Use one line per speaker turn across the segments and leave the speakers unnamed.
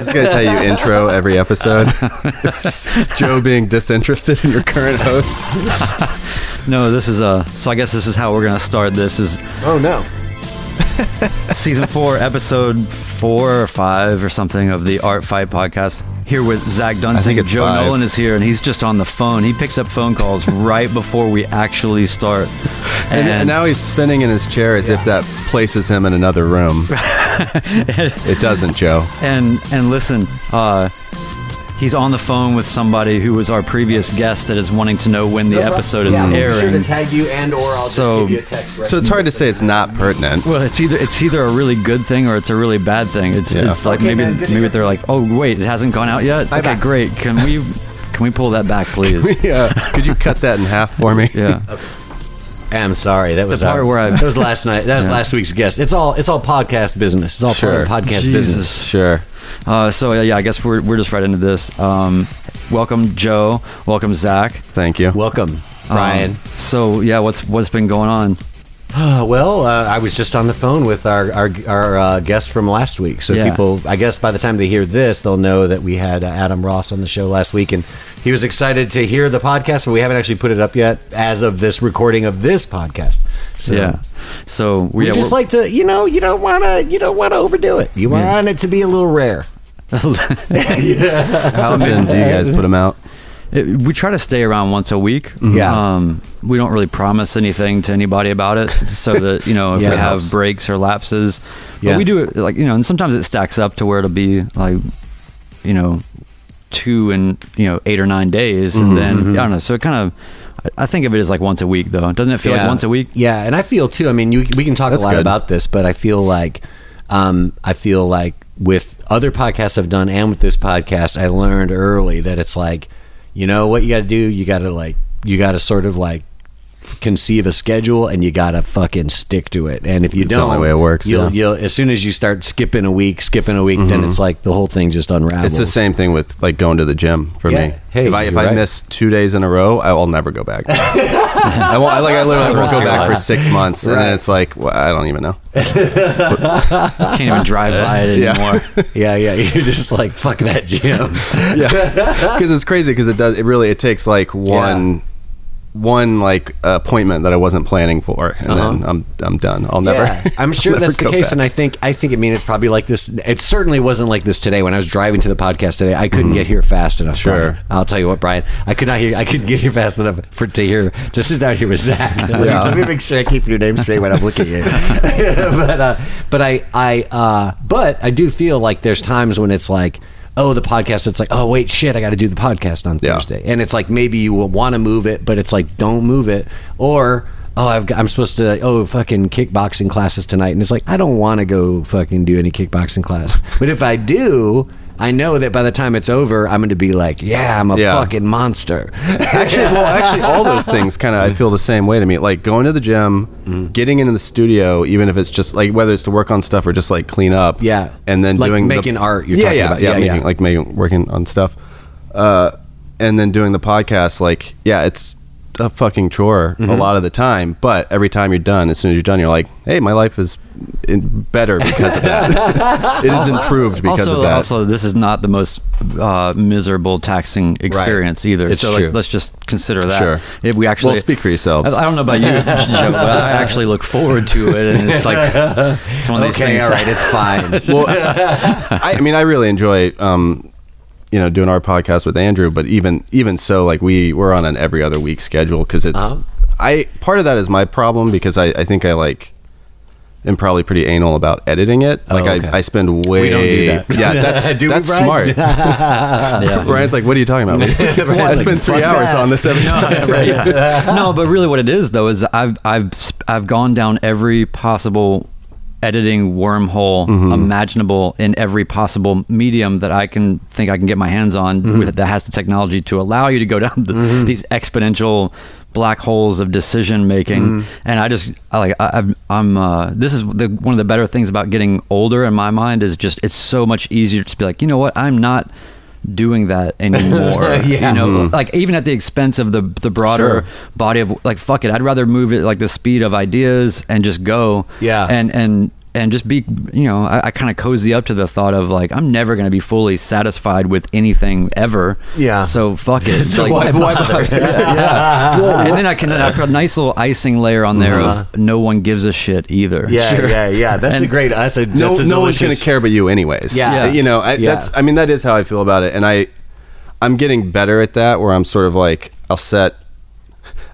This guy's how you intro every episode. it's just Joe being disinterested in your current host.
No, this is uh so I guess this is how we're gonna start this is
Oh no.
season four, episode four or five or something of the Art Fight podcast. Here with Zach Dunsing. Joe
five.
Nolan is here and he's just on the phone. He picks up phone calls right before we actually start.
And, and now he's spinning in his chair as if that places him in another room. it doesn't, Joe.
and and listen, uh he's on the phone with somebody who was our previous guest that is wanting to know when the episode is
yeah, I'll be
airing.
sure to tag you and or I'll
So-
just give you a text. Right
So it's hard to say it's not pertinent.
Well, it's either it's either a really good thing or it's a really bad thing. It's
Yeah.
it's like
Okay,
maybe
man,
maybe they're like, oh wait, it hasn't gone out yet.
Bye
okay,
bye.
great. Can we can we pull that back, please?
Yeah. Could you cut that in half for me?
yeah.
I'm sorry. That was
The part
uh,
where I-
that was last night. That was
Yeah.
last week's guest. It's all it's all podcast business. It's all
Sure.
part of podcast
Jesus.
business.
Sure.
Uh, so yeah, yeah, I guess we're we're just right into this. Um, welcome Joe. Welcome Zach.
Thank you.
Welcome, Brian.
Um, so yeah, what's what's been going on?
Uh, well, uh, I was just on the phone with our our, our uh, guest from last week. So
Yeah.
people, I guess, by the time they hear this, they'll know that we had uh, Adam Ross on the show last week, and he was excited to hear the podcast. But we haven't actually put it up yet, as of this recording of this podcast. So
yeah. So
we
yeah,
just like to, you know, you don't want to, you don't want to overdo it. You want it to be a little rare.
How often do you guys put them out?
It, we try to stay around once a week.
Yeah.
Um, we don't really promise anything to anybody about it, so that you know if
Yeah,
we have
helps.
breaks or lapses.
Yeah.
But we do it like you know, and sometimes it stacks up to where it'll be like, you know, two and you know eight or nine days,
Mm-hmm,
and then I don't know. So it kind of, I I think of it as like once a week, though. Doesn't it feel like once a week?
Yeah, and I feel too. I mean, you, we can talk
That's
a lot
good.
about this, but I feel like, um, I feel like with other podcasts I've done and with this podcast, I learned early that it's like, you know, what you got to do. You got to like, you got to sort of like conceive a schedule and you got to fucking stick to it. And if you
It's
don't,
only way it works,
You'll,
yeah. Mm-hmm.
you'll as soon as you start skipping a week, skipping a week, then it's like the whole thing just unravels.
It's the same thing with like going to the gym for
Yeah.
me.
Hey,
if I if
you're
I miss two days in a row, I will never go back. I won't. I, like I literally won't go back for six months, and then it's like well, I don't even know.
Can't even drive by it
Yeah.
anymore.
yeah, yeah. You're just like fuck that gym.
Yeah, because it's crazy because it does. It really it takes like one. One like appointment that I wasn't planning for, and then I'm I'm done. I'll never.
Yeah, I'm sure
never
that's the case,
back.
and I think I think it mean it's probably like this. It certainly wasn't like this today. When I was driving to the podcast today, I couldn't get here fast enough.
Mm-hmm. Sure.
Brian. I'll tell you what, Brian, I could not hear. I couldn't get here fast enough for to hear to sit down here with Zach. Let, me, let me make sure I keep your name straight when I'm looking at you. but uh, but I I uh, but I do feel like there's times when it's like. Oh, the podcast. It's like, oh wait, shit! I got to do the podcast on
Yeah.
Thursday, and it's like maybe you will want to move it, but it's like don't move it, or oh, I've got, I'm supposed to oh fucking kickboxing classes tonight, and it's like I don't want to go fucking do any kickboxing class, but if I do, I know that by the time it's over, I'm going to be like, yeah, I'm a
Yeah.
fucking monster.
actually, well, actually, all those things kind of I feel the same way to me. Like going to the gym,
Mm-hmm.
getting into the studio, even if it's just like whether it's to work on stuff or just like clean up.
Yeah.
and then
Like
doing the-
making art you're
yeah,
talking
yeah,
about.
yeah,
Yeah,
making
yeah.
like making working on stuff, uh, and then doing the podcast. Like, yeah, it's a fucking chore
Mm-hmm.
a lot of the time. But every time you're done, as soon as you're done, you're like, hey, my life is in, better because of that. it is improved because
also,
of that.
also, this is not the most uh, miserable taxing experience either.
It's
so
true.
Like, let's just consider that.
Sure.
If we actually
well, speak for yourselves.
I I don't know about you, Joe, but I actually look forward to it, and it's like it's one of these
okay,
things.
all right, it's fine.
well, I, I mean, I really enjoy, um, you know, doing our podcast with Andrew. But even even so, like we we're on an every other week schedule because it's.
Uh-huh.
I part of that is my problem because I I think I like. am probably pretty anal about editing it. Like
Oh, okay.
I, I spend way.
We don't do that.
Yeah, that's
Do we,
that's
Brian?
smart.
Yeah.
Brian's like, "What are you talking about?" I
like,
three hours
that."
on this every time.
right, yeah. no, but really, what it is though is I've I've I've gone down every possible editing wormhole
Mm-hmm.
imaginable in every possible medium that I can think I can get my hands on
Mm-hmm.
with, that has the technology to allow you to go down the, these exponential black holes of decision making.
Mm-hmm.
And I just I like I, I'm uh, this is the one of the better things about getting older in my mind is just it's so much easier to be like you know what I'm not doing that anymore
Yeah.
you know mm-hmm. like even at the expense of the the broader
Sure.
body of like fuck it i'd rather move it like the speed of ideas and just go
Yeah.
and and and just be you know I, I kind of cozy up to the thought of like I'm never going to be fully satisfied with anything ever.
Yeah.
So fuck it.
So
like,
why bother?
yeah. and then I can I put a nice little icing layer on there
Uh-huh.
of no one gives a shit either.
Yeah, yeah, yeah. That's a great. That's a
no,
a
no one's going to care but you anyways.
Yeah.
Yeah.
You know, I,
Yeah.
that's, I mean, that is how I feel about it. And I, I'm getting better at that where I'm sort of like, I'll set,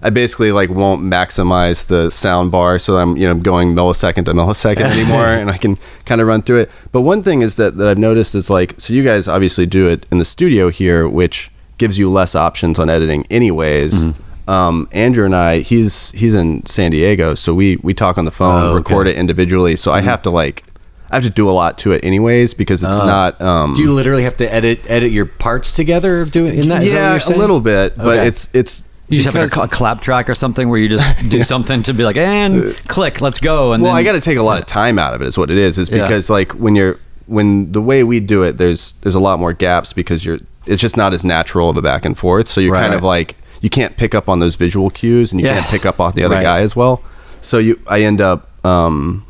I basically like won't maximize the sound bar. So I'm, you know, going millisecond to millisecond anymore and I can kind of run through it. But one thing is that, that I've noticed is like, so you guys obviously do it in the studio here, which gives you less options on editing anyways.
Mm-hmm.
Um, Andrew and I, he's, he's in San Diego. So we, we talk on the phone,
Oh, okay. Mm-hmm.
record it individually. So I have to like, I have to do a lot to it anyways because it's
Oh.
not. Um,
Do you literally have to edit edit your parts together? Doing in that? That
yeah,
you're
a little bit, but
Okay.
it's it's.
You just have
because-
like a, cl- clap track or something where you just do something to be like and click, let's go. And
well,
then,
I got to take a lot of time out of it. Is what it is. Is
Yeah.
because like when you're when the way we do it, there's there's a lot more gaps because you're it's just not as natural of a back and forth. So you're
Right.
kind of like you can't pick up on those visual cues and you
Yeah.
can't pick up on the other
Right.
guy as well. So you I end up um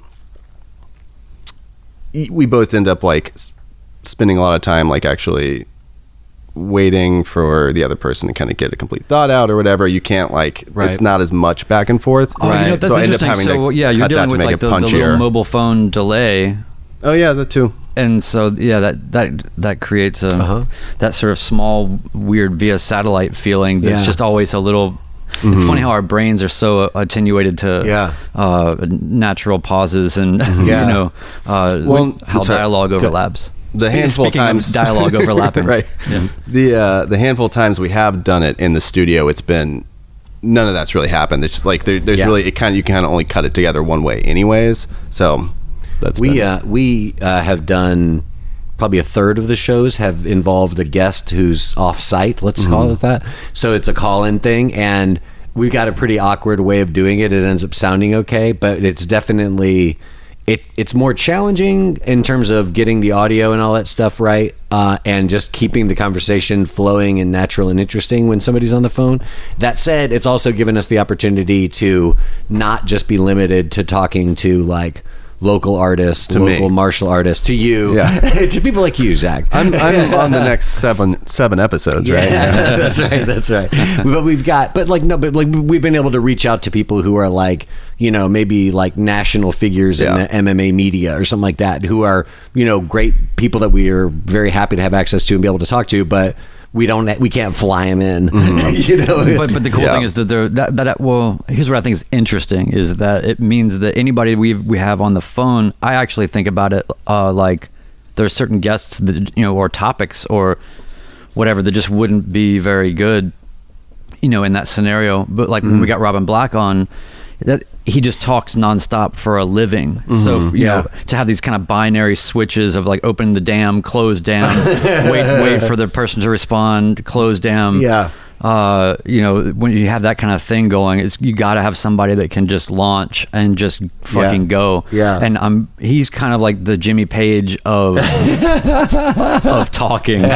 we both end up like spending a lot of time like actually waiting for the other person to kind of get a complete thought out or whatever. You can't like
Right.
it's not as much back and forth.
Oh, you know, that's
So I end up
interesting.
having
So
to
yeah, you're
cut
dealing with like the, the little mobile phone delay,
Oh yeah, the two.
and so yeah, that that that creates a
Uh-huh.
that sort of small weird via satellite feeling that's
Yeah.
just always a little. It's funny how our brains are so attenuated to
Yeah.
uh, natural pauses and
Yeah.
you know uh,
Well,
how
sorry.
dialogue
Go-
overlaps.
The handful of
speaking of
times
dialogue overlapping,
right?
Yeah.
The uh, the handful of times we have done it in the studio, it's been none of that's really happened. It's just like there, there's
Yeah.
really it kind of you kind of only cut it together one way, anyways. So that's
We
been-
uh, we uh, have done probably a third of the shows have involved a guest who's off site. Let's
Mm-hmm.
call it that. So it's a call in thing, and we've got a pretty awkward way of doing it. It ends up sounding okay, but it's definitely. It, it's more challenging in terms of getting the audio and all that stuff right, uh, and just keeping the conversation flowing and natural and interesting when somebody's on the phone. That said, it's also given us the opportunity to not just be limited to talking to like local artists,
To me.
martial artists, to you,
Yeah.
to people like you, Zach.
I'm, I'm on the next seven seven episodes, right?
Yeah, that's right. That's right. But we've got, but like no, but like we've been able to reach out to people who are like, you know, maybe like national figures
Yeah.
in the MMA media or something like that, who are you know great people that we are very happy to have access to and be able to talk to, but. We don't. We can't fly them in. you know.
but but the cool
Yeah.
thing is that there that, that well here's what I think is interesting is that it means that anybody we we have on the phone I actually think about it uh, like there's certain guests that you know or topics or whatever that just wouldn't be very good you know in that scenario but like when we got Robin Black on that he just talks nonstop for a living so mm-hmm. you
Yeah.
know to have these kind of binary switches of like open the dam close dam wait wait for the person to respond close dam
Yeah.
Uh, you know, when you have that kind of thing going, it's you got to have somebody that can just launch and just fucking
Yeah.
go.
Yeah.
And I'm he's kind of like the Jimmy Page of of talking.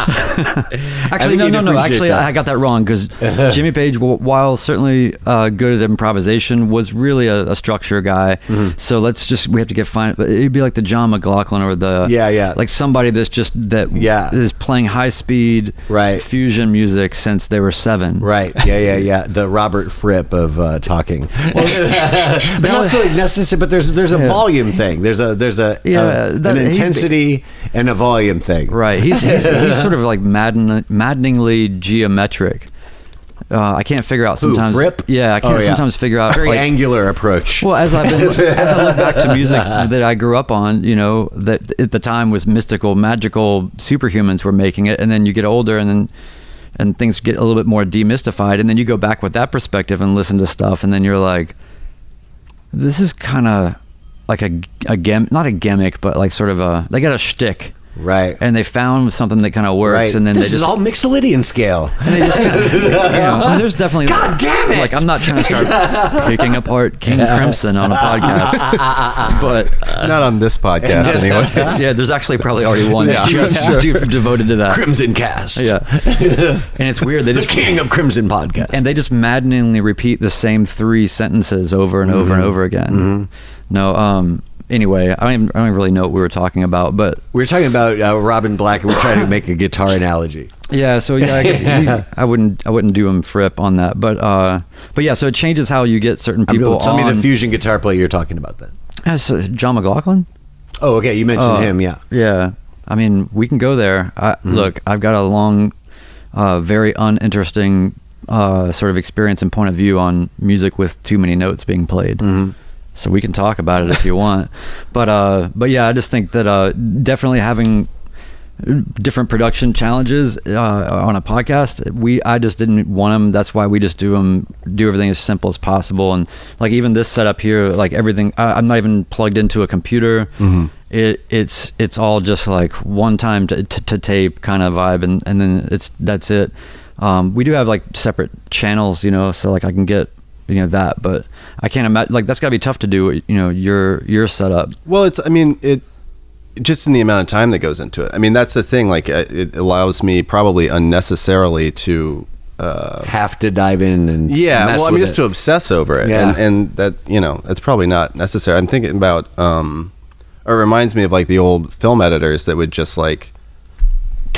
Actually, no, no, no. Actually,
that.
I got that wrong because Jimmy Page, while certainly uh, good at improvisation, was really a, a structure guy.
Mm-hmm.
So let's just we have to get fine. But it'd be like the John McLaughlin or the
Yeah, yeah.
like somebody that's just that
Yeah.
is playing high speed
Right.
fusion music since they were seven.
Right. Yeah. Yeah. Yeah. The Robert Fripp of uh, talking, but not so necessary. But there's there's a volume thing. There's a there's a,
Yeah,
a-
that-
an intensity and a volume thing.
Right. He's he's, he's sort of like madden, maddeningly geometric. Uh, I can't figure out sometimes.
Fripp?
Yeah, I can't
Oh, yeah.
sometimes figure out.
Very
like,
angular approach.
Well, as I've been, as I look back to music that I grew up on, you know, that at the time was mystical, magical superhumans were making it, and then you get older, and then and things get a little bit more demystified, and then you go back with that perspective and listen to stuff, and then you're like, this is kind of like a a gem, not a gimmick, but like sort of a they got a shtick.
Right.
And they found something that kind of works,
right.
and then
this
they
is
just
all Mixolydian scale.
and they just kind of, you know, and there's definitely
God damn it!
Like I'm not trying to start picking apart King Crimson on a podcast, but uh,
Not on this podcast, anyway.
yeah, there's actually probably already one
Yeah.
just de- devoted to that.
Crimson Cast.
Yeah, and it's weird. They
The
just
king of Crimson podcast.
and they just maddeningly repeat the same three sentences over and over and mm-hmm. over again. Mm-hmm. No, um. Anyway, I don't, even, I don't even really know what we were talking about, but
we were talking about uh, Robin Black, and we're trying to make a guitar analogy.
yeah. So yeah, I guess we- I wouldn't I wouldn't do him frip on that, but uh, but yeah. So it changes how you get certain people.
Tell me the fusion guitar player you're talking about then.
That's, uh, John McLaughlin.
Oh, okay. You mentioned
Uh,
him, yeah.
Yeah. I mean, we can go there. I,
Mm-hmm.
Look, I've got a long, uh, very uninteresting uh, sort of experience and point of view on music with too many notes being played.
Mhm.
So we can talk about it if you want. But uh, but yeah, I just think that uh, definitely having different production challenges uh, on a podcast. We I just didn't want them. That's why we just do them. Do everything as simple as possible. And like even this setup here, like everything, I, I'm not even plugged into a computer. It it's it's all just like one time to, to, to tape kind of vibe, and and then it's that's it. Um, we do have like separate channels, you know, so like I can get you know that, but I can't imagine like that's got to be tough to do. You know, your your setup.
Well, it's. I mean, it just in the amount of time that goes into it. I mean, that's the thing. Like, uh, it allows me probably unnecessarily to. Uh,
Have to dive in and
yeah, well, I mean, just
it.
to obsess over it,
Yeah.
and and that you know, that's probably not necessary. I'm thinking about. um Or it reminds me of like the old film editors that would just like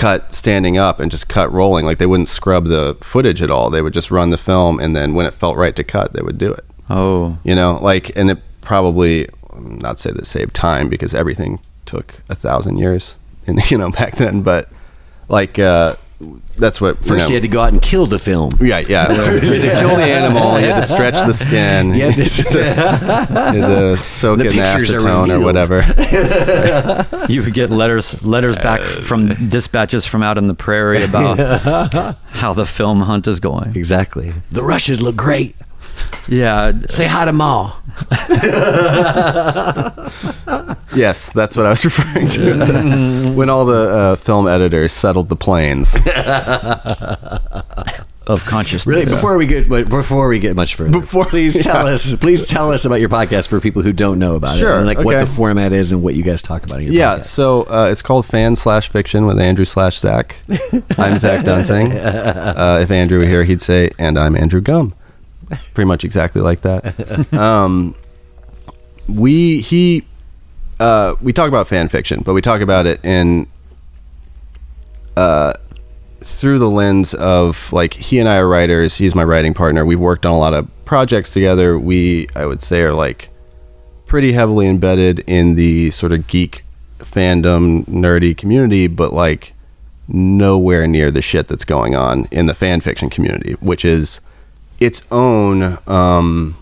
cut standing up and just cut rolling. Like they wouldn't scrub the footage at all. They would just run the film, and then when it felt right to cut, they would do it.
Oh,
you know like and it probably not say that saved time because everything took a thousand years and you know back then but like uh that's what
First,
you, know,
you had to go out and kill the film.
yeah yeah you had to kill the animal you had to stretch the skin
You had to-
you had to soak
The
it in
pictures are
acetone or whatever
you would get letters letters back uh, from dispatches from out in the prairie about how the film hunt is going.
Exactly. The rushes look great.
Yeah,
Say hi to Ma.
yes that's what i was referring to when all the uh, film editors settled the planes
of consciousness.
Really, before we get before we get much further,
Before-
please tell us, please tell us about your podcast for people who don't know about it,
Sure,
and like what the format is and what you guys talk about in your
Yeah,
podcast.
so uh, it's called Fan Slash Fiction with Andrew slash Zach. I'm Zach Dunsing. Uh, if Andrew were here, he'd say, and I'm Andrew Gum. Pretty much exactly like that. Um, we he uh, we talk about fan fiction, but we talk about it in uh, through the lens of like he and I are writers. He's my writing partner. We've worked on a lot of projects together. We I would say are like pretty heavily embedded in the sort of geek fandom nerdy community, but like nowhere near the shit that's going on in the fan fiction community, which is its own um,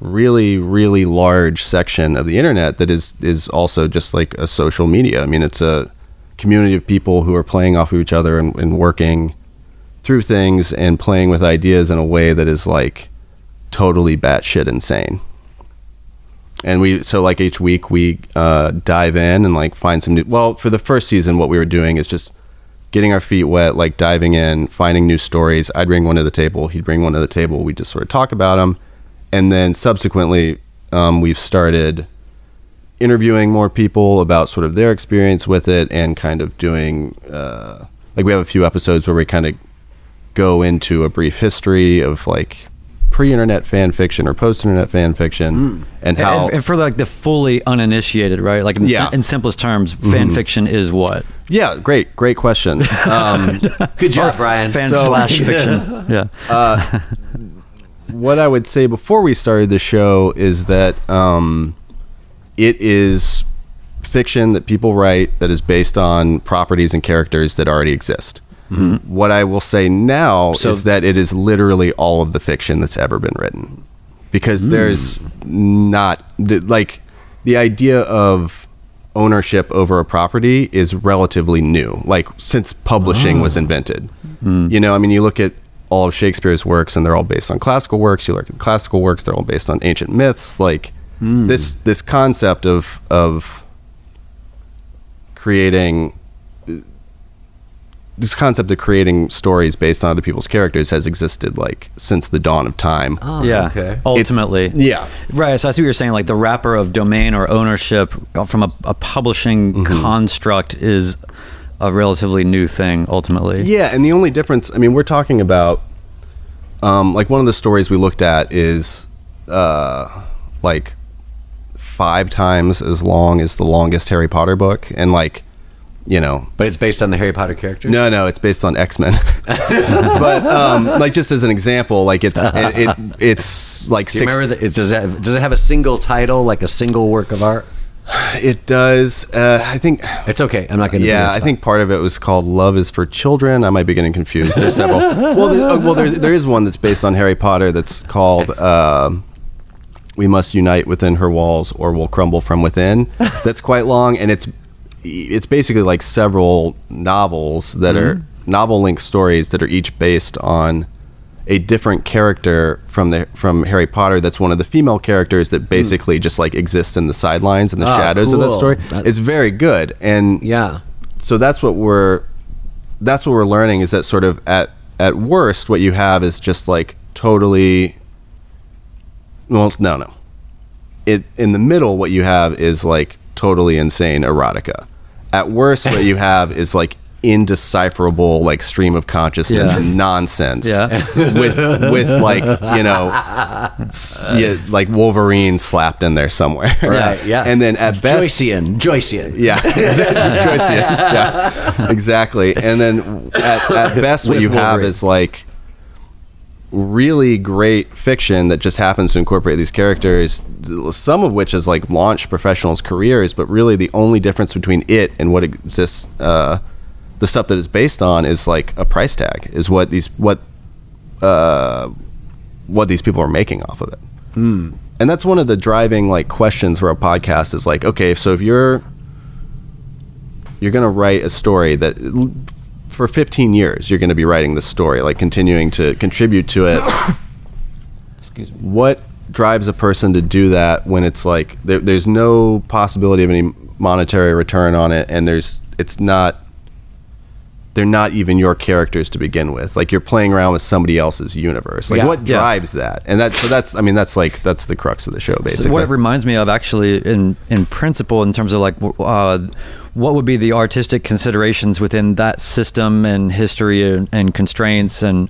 really really large section of the internet that is is also just like a social media. I mean, it's a community of people who are playing off of each other and, and working through things and playing with ideas in a way that is like totally batshit insane. And we so like each week we uh, dive in and like find some new. Well, for the first season, what we were doing is just getting our feet wet, like diving in, finding new stories. I'd bring one to the table. He'd bring one to the table. We'd just sort of talk about them, and then subsequently, um, we've started interviewing more people about sort of their experience with it and kind of doing uh, like we have a few episodes where we kind of go into a brief history of like pre-internet fan fiction or post-internet fan fiction and how
and, and for like the fully uninitiated, right? Like in,
Yeah.
sim- in simplest terms, fan fiction is what
yeah great great question um,
Good job, Brian.
fan
So-
slash fiction. Yeah,
what I would say before we started the show is that um, it is fiction that people write that is based on properties and characters that already exist. What I will say now
So-
is that it is literally all of the fiction that's ever been written, because hmm. there's not like the idea of ownership over a property is relatively new. Like since publishing was ah. invented, hmm. you know, I mean, you look at all of Shakespeare's works, and they're all based on classical works. You look at classical works; they're all based on ancient myths. Like hmm. this this concept of of creating this concept of creating stories based on other people's characters has existed like since the dawn of time.
Oh,
yeah.
okay.
Ultimately.
Yeah.
Right. So I see what you're saying. Like the wrapper of domain or ownership from a, a publishing
Mm-hmm.
construct is a relatively new thing. Ultimately.
Yeah, and the only difference, I mean, we're talking about, um, like one of the stories we looked at is, uh, like five times as long as the longest Harry Potter book, and like, you know,
But it's based on the Harry Potter characters.
no, no, it's based on X Men. but um, like, just as an example, like it's it, it it's like
Do you
six.
remember that? It, does that does it have a single title, like a single work of art?
It does. Uh, I think.
It's okay. I'm not going to.
Yeah, I think part of it was called "Love Is for Children." I might be getting confused. There's several. well, there, uh, well, there's, there is one that's based on Harry Potter that's called um "We Must Unite Within Her Walls, or we'll Crumble from Within." That's quite long, and it's it's basically like several novels that are novel length stories that are each based on a different character from the from Harry Potter that's one of the female characters that basically just like exists in the sidelines and the
Ah,
shadows of that story.
That-
it's very good. And
Yeah.
so that's what we're that's what we're learning is that sort of at at worst what you have is just like totally well no no. It in the middle what you have is like totally insane erotica at worst what you have is like indecipherable like stream of consciousness
Yeah.
nonsense
Yeah.
with with like you know s- yeah, like wolverine slapped in there somewhere
Right. Yeah.
and then at best
Joycean. Joycean.
yeah, exactly. Yeah, yeah, exactly. And then at, at best, what
With
you have is like really great fiction that just happens to incorporate these characters. Some of which has like launched professionals' careers, but really the only difference between it and what exists, uh, the stuff that it's based on, is like a price tag. Is what these what uh, what these people are making off of it and that's one of the driving like questions for a podcast is like okay so if you're you're going to write a story that for 15 years you're going to be writing this story like continuing to contribute to it
Excuse me.
what drives a person to do that when it's like there, there's no possibility of any monetary return on it and there's it's not they're not even your characters to begin with like you're playing around with somebody else's universe like
Yeah.
what
Yeah.
drives that and that so that's i mean that's like that's the crux of the show basically
So what it reminds me of, actually, in in principle, in terms of like, uh, what would be the artistic considerations within that system and history and, and constraints and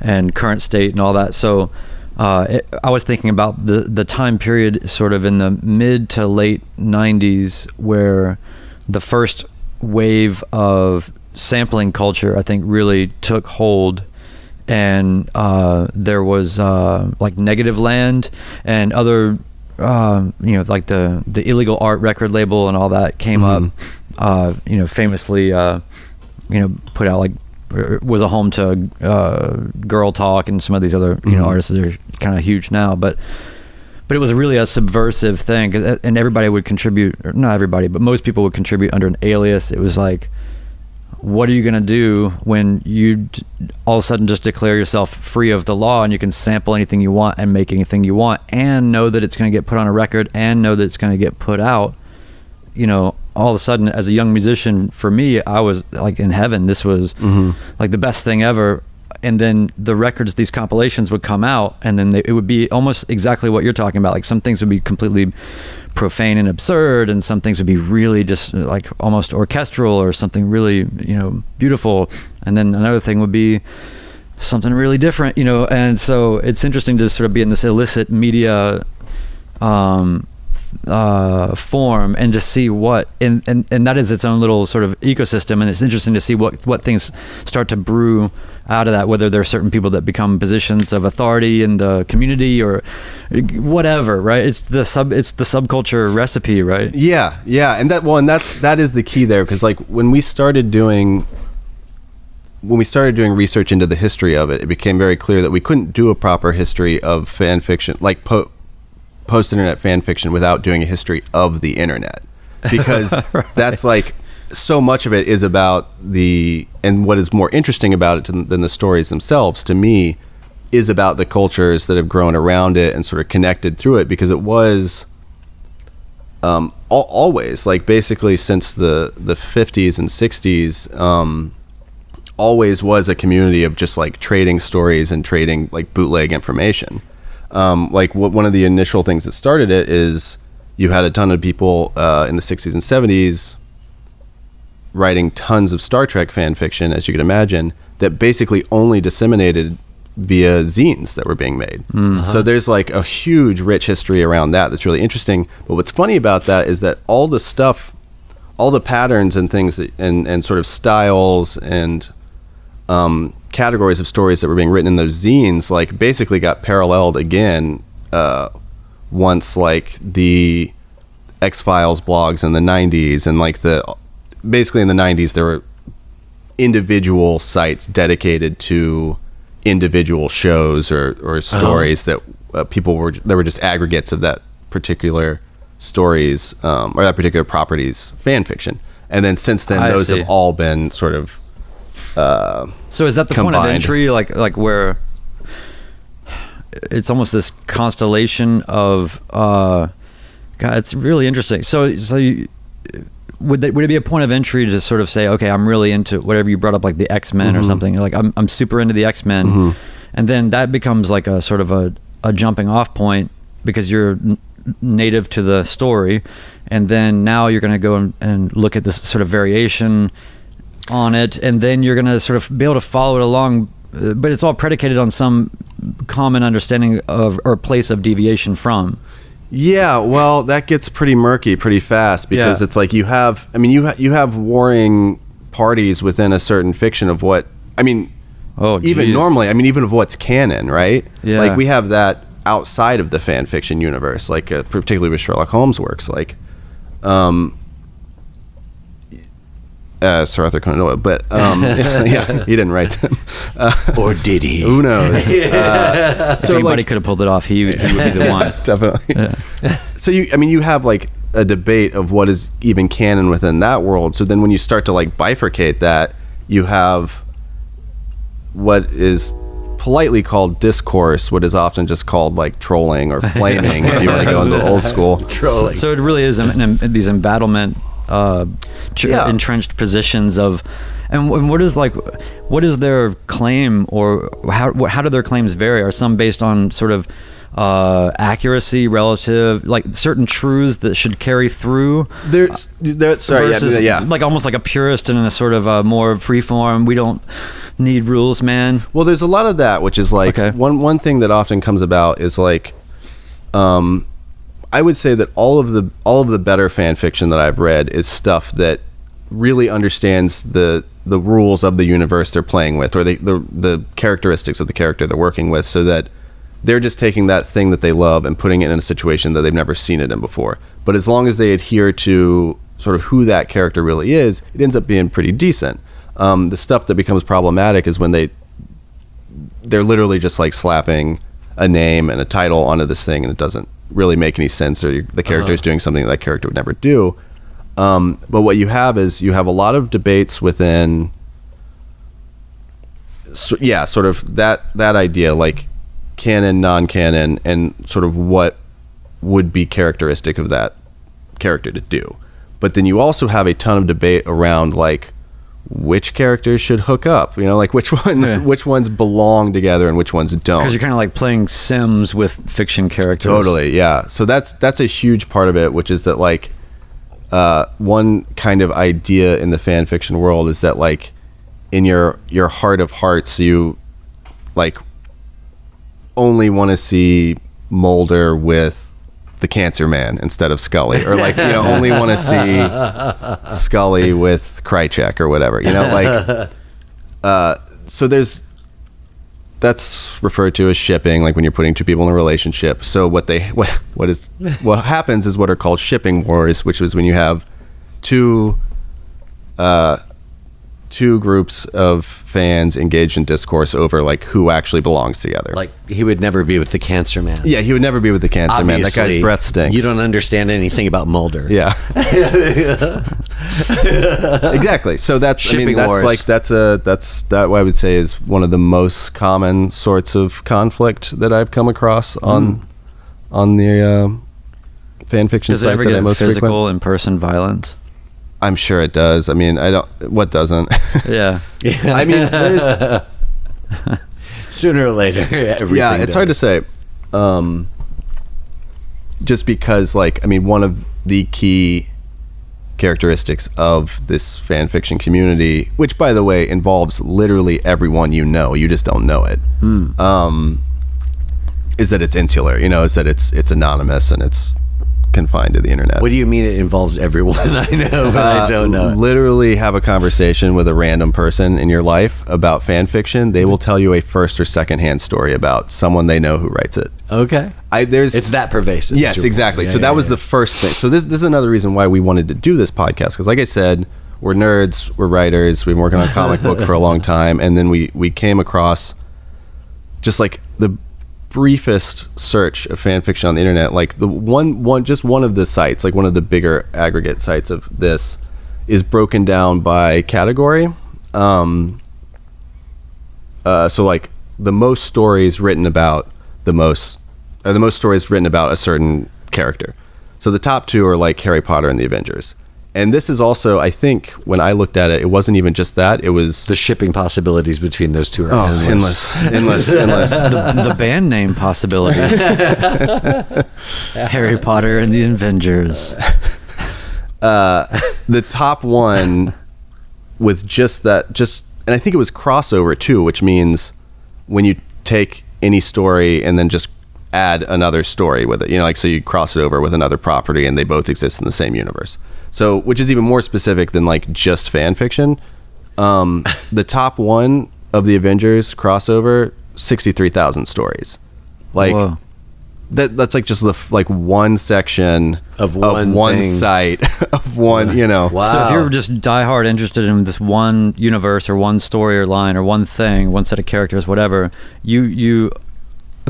and current state and all that. So, uh, it, I was thinking about the the time period, sort of in the mid to late '90s, where the first wave of sampling culture, I think, really took hold and uh, there was uh, like Negativland and other, um, you know, like the the illegal art record label and all that came up. Uh, you know, famously, uh, you know, put out like er, was a home to uh, Girl Talk and some of these other you know
Mhm.
artists that are kind of huge now, but. But it was really a subversive thing, and everybody would contribute. Or not everybody, but most people would contribute under an alias. It was like, what are you going to do when you d- all of a sudden just declare yourself free of the law and you can sample anything you want and make anything you want and know that it's going to get put on a record and know that it's going to get put out you know all of a sudden as a young musician for me i was like in heaven this was
Mhm.
like the best thing ever and then the records these compilations would come out and then they, it would be almost exactly what you're talking about. Like some things would be completely profane and absurd and some things would be really just uh, like almost orchestral or something really you know beautiful. And then another thing would be something really different you know? And so it's interesting to sort of be in this illicit media um uh, form and just see what and, and and that is its own little sort of ecosystem and it's interesting to see what what things start to brew out of that whether there are certain people that become positions of authority in the community or whatever right? It's the sub it's the subculture recipe right?
Yeah, yeah, and that well, and that's that is the key there because like when we started doing when we started doing research into the history of it, it became very clear that we couldn't do a proper history of fan fiction, like po- post internet fan fiction, without doing a history of the internet, because that's like so much of it is about the and what is more interesting about it than, the stories themselves to me is about the cultures that have grown around it and sort of connected through it because it was um, al- always like basically since the the 50s and 60s um, always was a community of just like trading stories and trading like bootleg information. Um, like what one of the initial things that started it is you had a ton of people uh, in the 60s and 70s writing tons of Star Trek fan fiction, as you can imagine, that basically only disseminated via zines that were being made. So there's like a huge, rich history around that that's really interesting. But what's funny about that is that all the stuff, all the patterns and things, that, and and sort of styles and um, categories of stories that were being written in those zines, like basically got paralleled again uh, once like the X Files blogs in the '90s and like the basically in the 90s there were individual sites dedicated to individual shows or, or stories that uh, people were there were just aggregates of that particular stories um, or that particular property's fan fiction and then since then
I
those
see.
have all been sort of uh,
So is that the point of
Combined.
entry, like like where it's almost this constellation of uh, God, it's really interesting. So so you, would that, would it be a point of entry to sort of say, okay, I'm really into whatever you brought up, like the X Men or something? Like I'm I'm super into the X Men, and then that becomes like a sort of a a jumping off point because you're n- native to the story, and then now you're going to go and, and look at this sort of variation on it, and then you're going to sort of be able to follow it along. uh, But it's all predicated on some common understanding of or place of deviation from.
Yeah, well, that gets pretty murky pretty fast because
Yeah.
it's like you have. I mean, you ha- you have warring parties within a certain fiction of what. I mean,
Oh,
even normally, I mean, even of what's canon, right?
Yeah.
Like we have that outside of the fan fiction universe, like uh, particularly with Sherlock Holmes works, like. Um, uh, Sir Arthur Conan Doyle, but um, yeah, he didn't write them. Uh,
Or did he?
who knows? Uh,
If anybody could have pulled it off, he, he would be the one.
definitely. so you, I mean, you have like a debate of what is even canon within that world. So then when you start to like bifurcate that, you have what is politely called discourse, what is often just called like trolling or flaming, if you want to go into old school.
Trolling.
So it really is em- em- these embattlement, uh, tr-
Yeah.
entrenched positions of, and, and what is like, what is their claim or how how do their claims vary? Are some based on sort of uh, accuracy relative, like certain truths that should carry through?
There's, there, sorry, yeah, yeah.
like almost like a purist and a sort of a more free form. We don't need rules, man.
Well, there's a lot of that, which is like
Okay.
one one thing that often comes about is like, um, I would say that all of the all of the better fan fiction that I've read is stuff that really understands the the rules of the universe they're playing with, or the the, the characteristics of the character they're working with, so that they're just taking that thing that they love and putting it in a situation that they've never seen it in before. But as long as they adhere to sort of who that character really is, it ends up being pretty decent. Um, the stuff that becomes problematic is when they they're literally just like slapping a name and a title onto this thing, and it doesn't really make any sense, or the character is doing something that, that character would never do. Um, but what you have is you have a lot of debates within, so, yeah, sort of that that idea, like canon, non-canon, and sort of what would be characteristic of that character to do. But then you also have a ton of debate around like which characters should hook up. You know, like which ones
Yeah.
which ones belong together and which ones don't.
Because you're kind of like playing Sims with fiction characters.
Totally, yeah. So that's that's a huge part of it, which is that like uh, one kind of idea in the fan fiction world is that like in your your heart of hearts, you like only want to see Mulder with the Cancer Man instead of Scully, or like you know only want to see Scully with Krychek or whatever. You know, like uh, so there's that's referred to as shipping like when you're putting two people in a relationship so what they what what is what happens is what are called shipping wars which is when you have two uh two groups of fans engaged in discourse over like who actually belongs together
Like he would never be with the cancer man.
yeah he would never be with the cancer man that guy's breath stinks
You don't understand anything about Mulder.
yeah exactly so that's i mean
Shipping
that's
wars.
like that's a that's that what i would say is one of the most common sorts of conflict that i've come across on on the um fan fiction
Does it
site
ever
that I
get
most
physical
frequent.
in person violence?
I'm sure it does. I mean, I don't. What doesn't?
Yeah.
I mean, there's,
Sooner or later,
yeah, it's hard to say. Um, just because, like, I mean, one of the key characteristics of this fan fiction community, which, by the way, involves literally everyone you know, you just don't know it,
Hmm.
um, is that it's insular. You know, is that it's it's anonymous and it's confined to the internet.
What do you mean it involves everyone? I know, but I
Uh,
don't know.
Literally have a conversation with a random person in your life about fan fiction. They will tell you a first or second hand story about someone they know who writes it.
Okay.
I there's
It's that pervasive.
Yes, exactly.
Yeah,
so
yeah,
that was
yeah.
the first thing. So this this is another reason why we wanted to do this podcast because, like I said, we're nerds, we're writers, we've been working on a comic book for a long time, and then we we came across just like the briefest search of fan fiction on the internet, like the one one just one of the sites, like one of the bigger aggregate sites of this, is broken down by category. Um, uh, so like the most stories written about the most or the most stories written about a certain character. So the top two are like Harry Potter and the Avengers. And this is also, I think, when I looked at it, it wasn't even just that. It was
the shipping possibilities between those two are
oh,
endless.
endless, endless, endless.
the, the band name possibilities. Harry Potter and the Avengers.
uh, the top one with just that, just, and I think it was crossover too, which means when you take any story and then just add another story with it, you know, like so you cross it over with another property and they both exist in the same universe. So, which is even more specific than like just fan fiction. Um, the top one of the Avengers crossover, sixty-three thousand stories. Like
Whoa.
that that's like just the f- like one section
Of one thing.
site of one you know
Wow.
So if you're just diehard interested in this one universe or one story or line or one thing, one set of characters, whatever, you you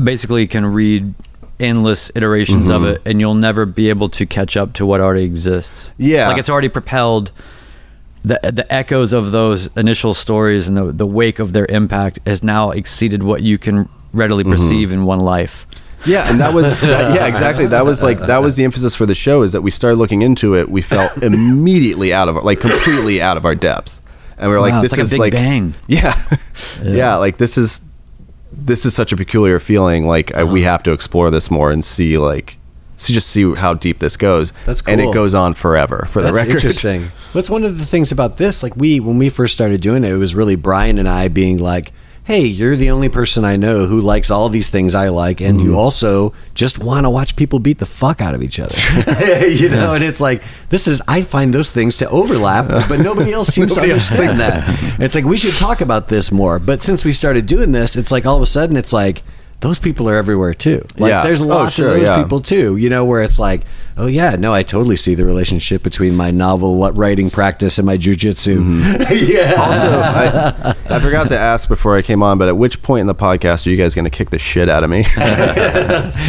basically can read endless iterations of
Mhm.
it and you'll never be able to catch up to what already exists.
Yeah.
Like it's already propelled the the echoes of those initial stories and the the wake of their impact has now exceeded what you can readily perceive in one life.
yeah and that was that- yeah exactly that was like that was the emphasis for the show is that we started looking into it we felt immediately out of our, like completely out of our depth and we were like
Wow,
this
it's like a
is
Big
like
Bang.
yeah. yeah like this is this is such a peculiar feeling like I, we
Uh-huh.
have to explore this more and see like see just see how deep this goes
That's cool.
and it goes on forever for the
That's
record
interesting. That's one of the things about this. Like we, when we first started doing it, it was really Brian and I being like, "Hey, you're the only person I know who likes all these things I like, and
Mm-hmm.
you also just want to watch people beat the fuck out of each other." you know, and it's like this is. I find those things to overlap, but nobody else seems
Nobody
to understand
thinks
that. It's like we should talk about this more. But since we started doing this, it's like all of a sudden, it's like. Those people are everywhere too. Like
Yeah.
there's
Oh,
lots
sure,
of those
yeah.
people too. You know, where it's like, oh yeah, no, I totally see the relationship between my novel writing practice and my jujitsu. Mm-hmm. yeah.
Also, I, I forgot to ask before I came on, but at which point in the podcast are you guys going to kick the shit out of me?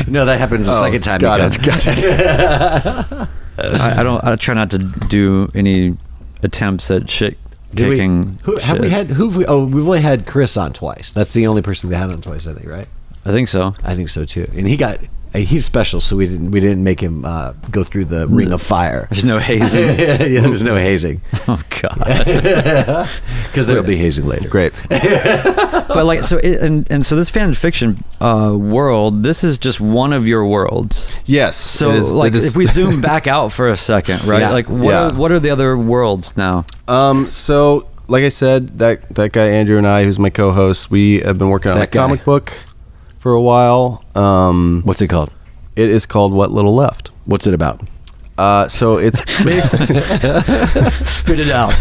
no, that happens the
Oh,
second time.
got it, got it.
I, I don't. I try not to do any attempts at shit
Did we-
kicking.
who, have we had? Who? We, oh, we've only had Chris on twice. That's the only person we had on twice. I think, right?
I think so.
I think so too. And he got. uh, He's special, so we didn't we didn't make him uh, go through the ring of fire.
There's no hazing.
yeah, there was no hazing
oh God.
because there will be hazing later.
Great.
but like so, it, and and so this fan fiction uh, world. This is just one of your worlds.
Yes.
So
it is-
like,
it is-
if we zoom back out for a second, right?
Yeah.
Like, what
Yeah.
are, what are the other worlds now?
Um. So, like I said, that that guy Andrew and I, who's my co-host, we have been working on
That
a
guy.
comic book for a while. Um.
What's it called?
It is called What Little Left.
What's it about?
Uh. So it's basically.
Spit it out.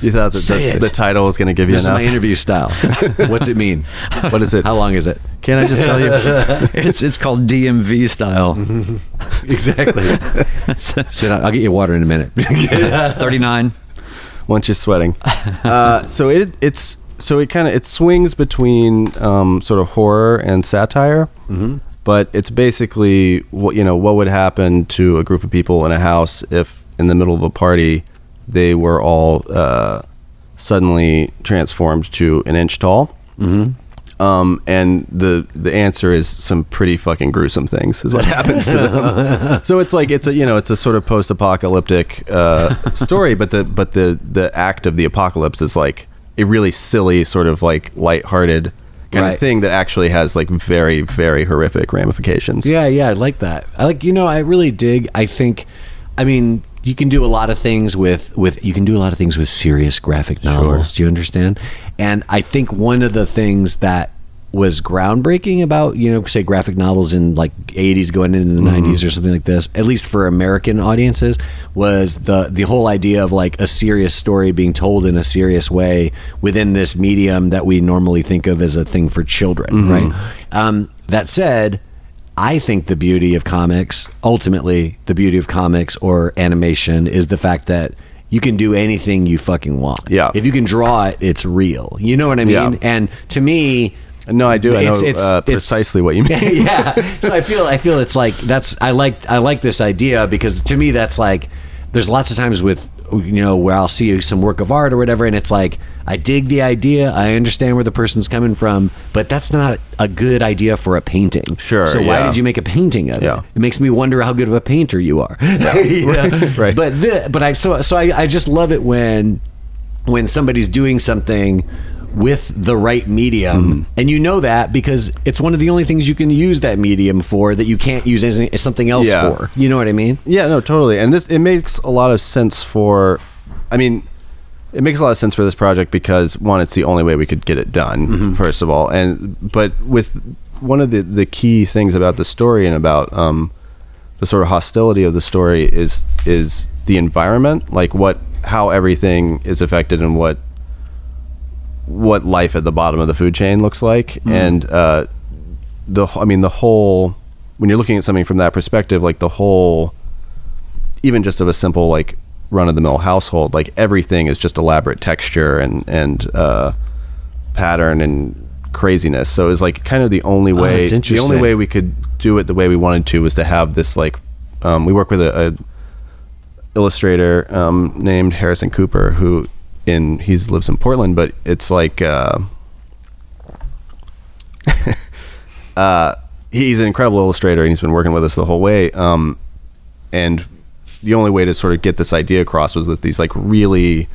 you thought that
Say
the,
it.
the title was going to give you
This is
enough.
my interview style. What's it mean?
what is it?
How long is it?
Can I just tell you?
It's it's called DMV style.
Exactly. Sit down. I'll get you water in a minute.
Thirty nine.
once you're sweating. Uh, so it it's so it kind of it swings between um, sort of horror and satire,
Mm-hmm.
but it's basically what you know what would happen to a group of people in a house if in the middle of a party they were all uh, suddenly transformed to an inch tall.
Mm-hmm.
Um, and the the answer is some pretty fucking gruesome things is what happens to them. so it's like it's a you know it's a sort of post apocalyptic uh, story, but the but the the act of the apocalypse is like a really silly sort of like lighthearted kind
Right.
of thing that actually has like very very horrific ramifications.
Yeah, yeah, I like that. I like you know, I really dig. I think, I mean, you can do a lot of things with with you can do a lot of things with serious graphic novels. Do you understand? And I think one of the things that was groundbreaking about you know say graphic novels in like 80s going into the 90s or something like this at least for american audiences was the the whole idea of like a serious story being told in a serious way within this medium that we normally think of as a thing for children right um, that said I think the beauty of comics, ultimately, the beauty of comics or animation is the fact that you can do anything you fucking want.
Yeah.
If you can draw it, it's real. You know what I mean?
Yeah.
And to me,
No, I do. I know
It's- it's-
uh,
it's-
precisely what you mean.
yeah. So I feel I feel it's like that's I like I like this idea because to me that's like there's lots of times with you know where I'll see some work of art or whatever and it's like I dig the idea I understand where the person's coming from but that's not a good idea for a painting.
Sure,
So why
yeah.
did you make a painting of
Yeah.
it? It makes me wonder how good of a painter you are. Yeah.
right.
But the, but I so so I, I just love it when when somebody's doing something with the right medium
Mm-hmm.
and you know that because it's one of the only things you can use that medium for that you can't use anything, something else
Yeah.
for you know what i mean
Yeah, no, totally. And this it makes a lot of sense for I mean, it makes a lot of sense for this project because one, it's the only way we could get it done, first of all. And but with one of the the key things about the story and about um the sort of hostility of the story is is the environment, like what how everything is affected and what what life at the bottom of the food chain looks like. And uh the I mean the whole when you're looking at something from that perspective like the whole even just of a simple like run of the mill household like everything is just elaborate texture and and uh pattern and craziness. So it's like kind of the only
Oh,
way
that's
the only way we could do it the way we wanted to was to have this like um, we work with a, a illustrator um, named Harrison Cooper who in he's lives in Portland but it's like uh uh, he's an incredible illustrator and he's been working with us the whole way. Um, and the only way to sort of get this idea across was with these like really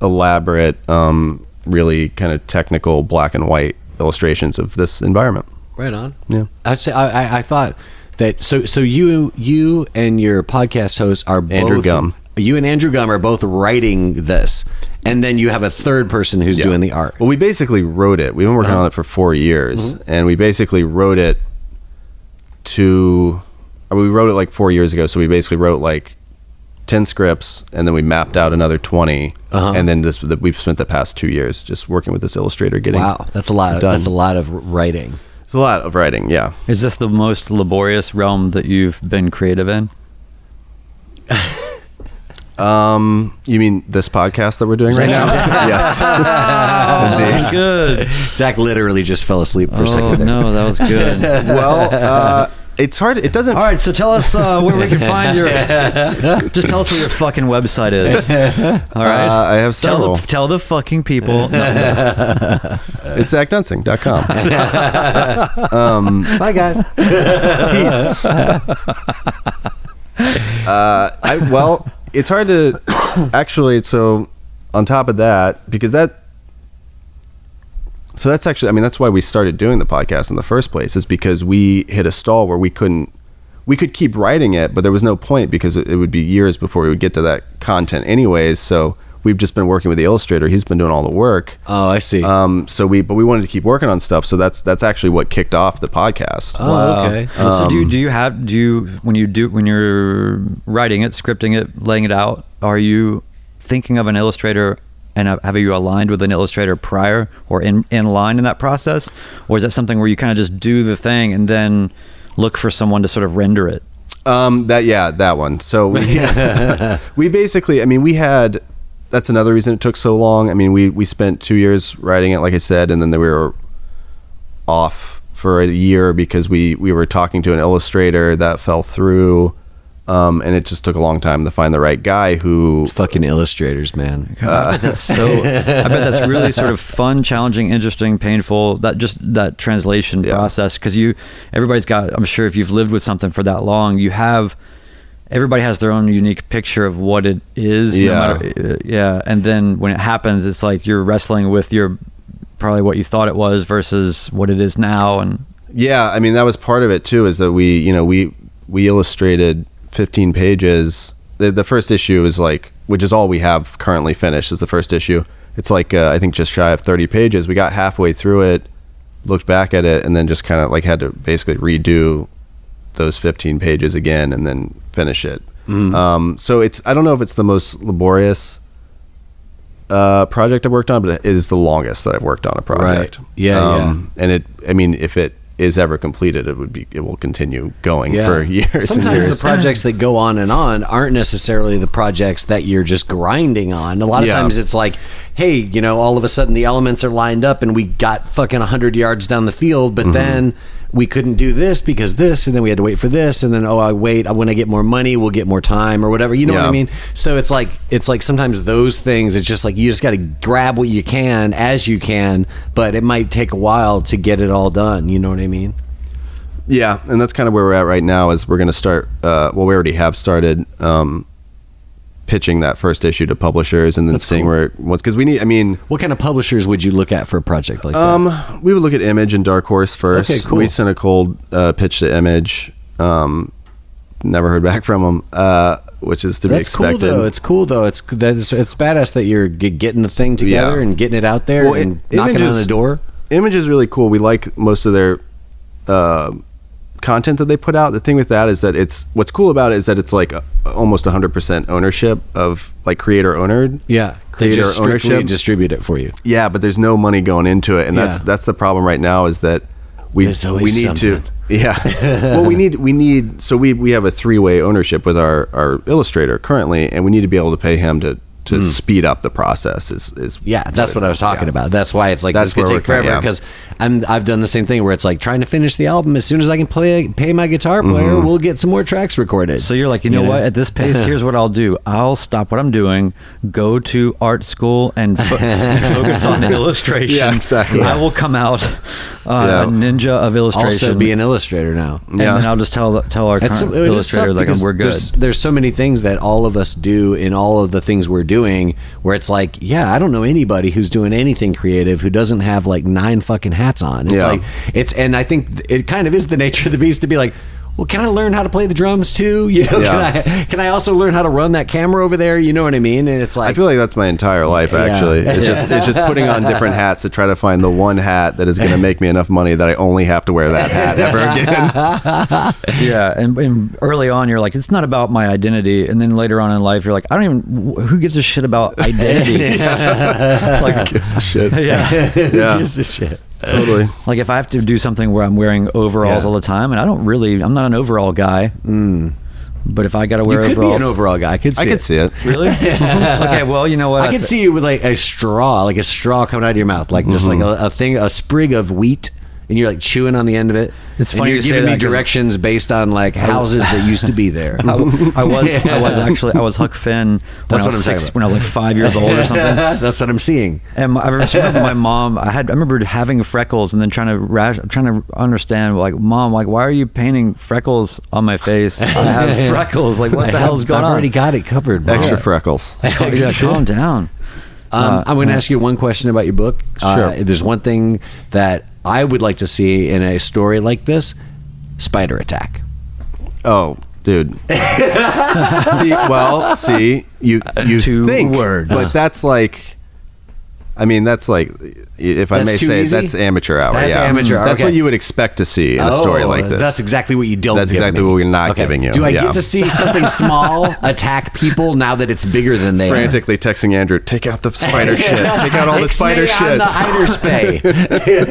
elaborate, um, really kind of technical black and white illustrations of this environment.
right on
Yeah.
i'd say i i, I thought that so so you you and your podcast host are both
Andrew Gum.
you and andrew gum are both writing this and then you have a third person who's
Yeah.
doing the art
Well, we basically wrote it. We've been working
Uh-huh.
on it for four years,
Mm-hmm.
and we basically wrote it to. I mean, we wrote it like four years ago, so we basically wrote like ten scripts, and then we mapped out another 20
Uh-huh.
and then this the, we've spent the past two years just working with this illustrator, getting
wow that's a lot of,
done.
that's a lot of writing
It's a lot of writing, yeah.
Is this the most laborious realm that you've been creative in?
Um, you mean this podcast that we're doing right now? yes, indeed.
Good.
zach literally just fell asleep for a
Oh
second there.
no, that was good.
Well, uh, it's hard. It doesn't.
All right, so tell us uh, where we can find your. Just tell us where your fucking website is. All right.
Uh, I have
tell
several.
the, tell the fucking people. No,
It's zachduensing.com.
bye guys
Peace. uh, I well, it's hard to actually. So, on top of that, because that, so that's actually. I mean, that's why we started doing the podcast in the first place. Is because we hit a stall where we couldn't. We could keep writing it, but there was no point because it it would be years before we would get to that content, anyways. So we've just been working with the illustrator. He's been doing all the work.
oh i see
Um, so we, but we wanted to keep working on stuff. So that's that's actually what kicked off the podcast.
Oh,
Wow.
okay.
so do you,
Um,
do you have do you when you do when you're writing it, scripting it, laying it out? Are you thinking of an illustrator and have have you aligned with an illustrator prior or in in line in that process, or is that something where you kind of just do the thing and then look for someone to sort of render it?
Um, that yeah, that one. So we, we basically, I mean, we had. That's another reason it took so long. I mean, we we spent two years writing it, like I said, and then we were off for a year because we we were talking to an illustrator that fell through. um, and it just took a long time to find the right guy who.
Fucking illustrators, man.
God, I bet that's so. I bet that's really sort of fun, challenging, interesting, painful. That just that translation
Yeah.
process because you, everybody's got. I'm sure if you've lived with something for that long, you have. Everybody has their own unique picture of what it is. no
Yeah.
matter- uh, yeah. And then when it happens, it's like you're wrestling with your probably what you thought it was versus what it is now. And
Yeah, I mean that was part of it too. Is that we, you know, we we illustrated 15 pages. The, the first issue is like, which is all we have currently finished. Is the first issue. It's like uh, I think just shy of 30 pages. We got halfway through it, looked back at it, and then just kind of like had to basically redo those 15 pages again, and then finish it. Um, so it's I don't know if it's the most laborious uh, project I've worked on, but it is the longest that I've worked on a project. Um,
Right. Yeah,
And it, I mean, if it is ever completed, it would be, it will continue going for years.
Sometimes
and
the projects that go on and on aren't necessarily the projects that you're just grinding on. A lot of
Yeah.
times it's like, hey, you know, all of a sudden the elements are lined up and we got fucking 100 yards down the field,
Mm-hmm.
but then we couldn't do this because this, and then we had to wait for this, and then oh, I wait. When I get more money, we'll get more time or whatever. You know what I mean? So it's like it's like sometimes those things. It's just like you just got to grab what you can as you can, but it might take a while to get it all done. You know what I mean?
yeah, and that's kind of where we're at right now. Is we're going to start. Uh, well, we already have started um, pitching that first issue to publishers, and then
That's
seeing
cool.
where what's because we need. I mean,
What kind of publishers would you look at for a project like that?
Um, we would look at Image and Dark Horse first.
Okay, cool.
We sent a cold uh, pitch to Image. Um, never heard back from them, uh, which is to be
That's
expected.
cool though. It's cool though. It's that's it's badass that you're g- getting the thing together
Yeah.
and getting it out there
Well,
and
it-
knocking on the door.
Image is really cool. We like most of their uh, content that they put out. The thing with that is that it's what's cool about it is that it's like uh, a, almost 100% ownership of like creator ownered.
Yeah, they
Creator
just
ownership.
distribute it for you.
Yeah, but there's no money going into it, and that's
Yeah.
that's the problem right now. Is that we we need
something.
to yeah. well, we need we need so we we have a three way ownership with our our illustrator currently, and we need to be able to pay him to to mm. speed up the process. Is is.
Yeah, that's what I was talking
yeah.
about. That's why it's like
That's
this could take
we're kinda- yeah.
I'm I've done the same thing where it's like trying to finish the album as soon as I can play pay my guitar player,
Mm-hmm.
we'll get some more tracks recorded.
So you're like, you know, what? At this pace, here's what I'll do. I'll stop what I'm doing, go to art school, and, fo- focus on illustration.
Yeah, exactly.
I will come out uh,
Yeah.
a ninja of illustration.
also be an illustrator now.
and
Yeah.
then I'll just tell tell our current illustrator like we're good.
There's, there's so many things that all of us do in all of the things we're doing where it's like, yeah, I don't know anybody who's doing anything creative who doesn't have like nine fucking hats on. It's
Yeah.
like it's and I think it kind of is the nature of the beast to be like, well, can I learn how to play the drums too? You know,
Yeah.
can I can I also learn how to run that camera over there? You know what I mean? And it's like
I feel like that's my entire life.
Yeah.
Actually, it's just it's just putting on different hats to try to find the one hat that is going to make me enough money that I only have to wear that hat ever again.
yeah, and, and early on, you're like, it's not about my identity, and then later on in life, you're like, I don't even. Who gives a shit about identity? like, who
Gives a shit.
yeah.
Yeah,
gives a shit.
Totally.
Like if I have to do something where I'm wearing overalls
Yeah.
all the time, and I don't really, I'm not an overall guy. But if I got to
You
wear
could
overalls,
be an overall guy. I could see
I could
it.
see it.
really? okay, well, you know what?
I can
th-
see you with like a straw, like a straw coming out of your mouth, like just
Mm-hmm.
like a, a thing, a sprig of wheat, and you're like chewing on the end of it.
It's
And
funny
you're
you
giving me directions based on like houses that used to be there.
I, I was, I was actually, I was Huck Finn when
That's
I was six, when I was like five years old or something.
That's what I'm seeing.
And my, I remember my mom. I had. I remember having freckles, and then trying to rash, trying to understand, like, mom, like, why are you painting freckles on my face? I have freckles. Like, what the hell's going
I've
on?
already got it covered. bro.
Extra freckles.
yeah, calm down.
Um, I'm going to ask you one question about your book. Uh,
Sure.
there's one thing that I would like to see in a story like this: spider attack.
Oh, dude. see, well, see, you you
Two
think,
words.
but that's like, I mean, that's like, if I
That's
may say,
easy?
that's amateur hour.
That's
yeah,
amateur hour,
That's
okay.
what you would expect to see in a story
Oh,
like this.
That's exactly what you don't.
That's exactly
me.
what we're not giving you,
Do I
yeah.
get to see something small attack people now that it's bigger than they are?
frantically texting Andrew, take out the spider shit, take out all the spider
on
shit.
the spay.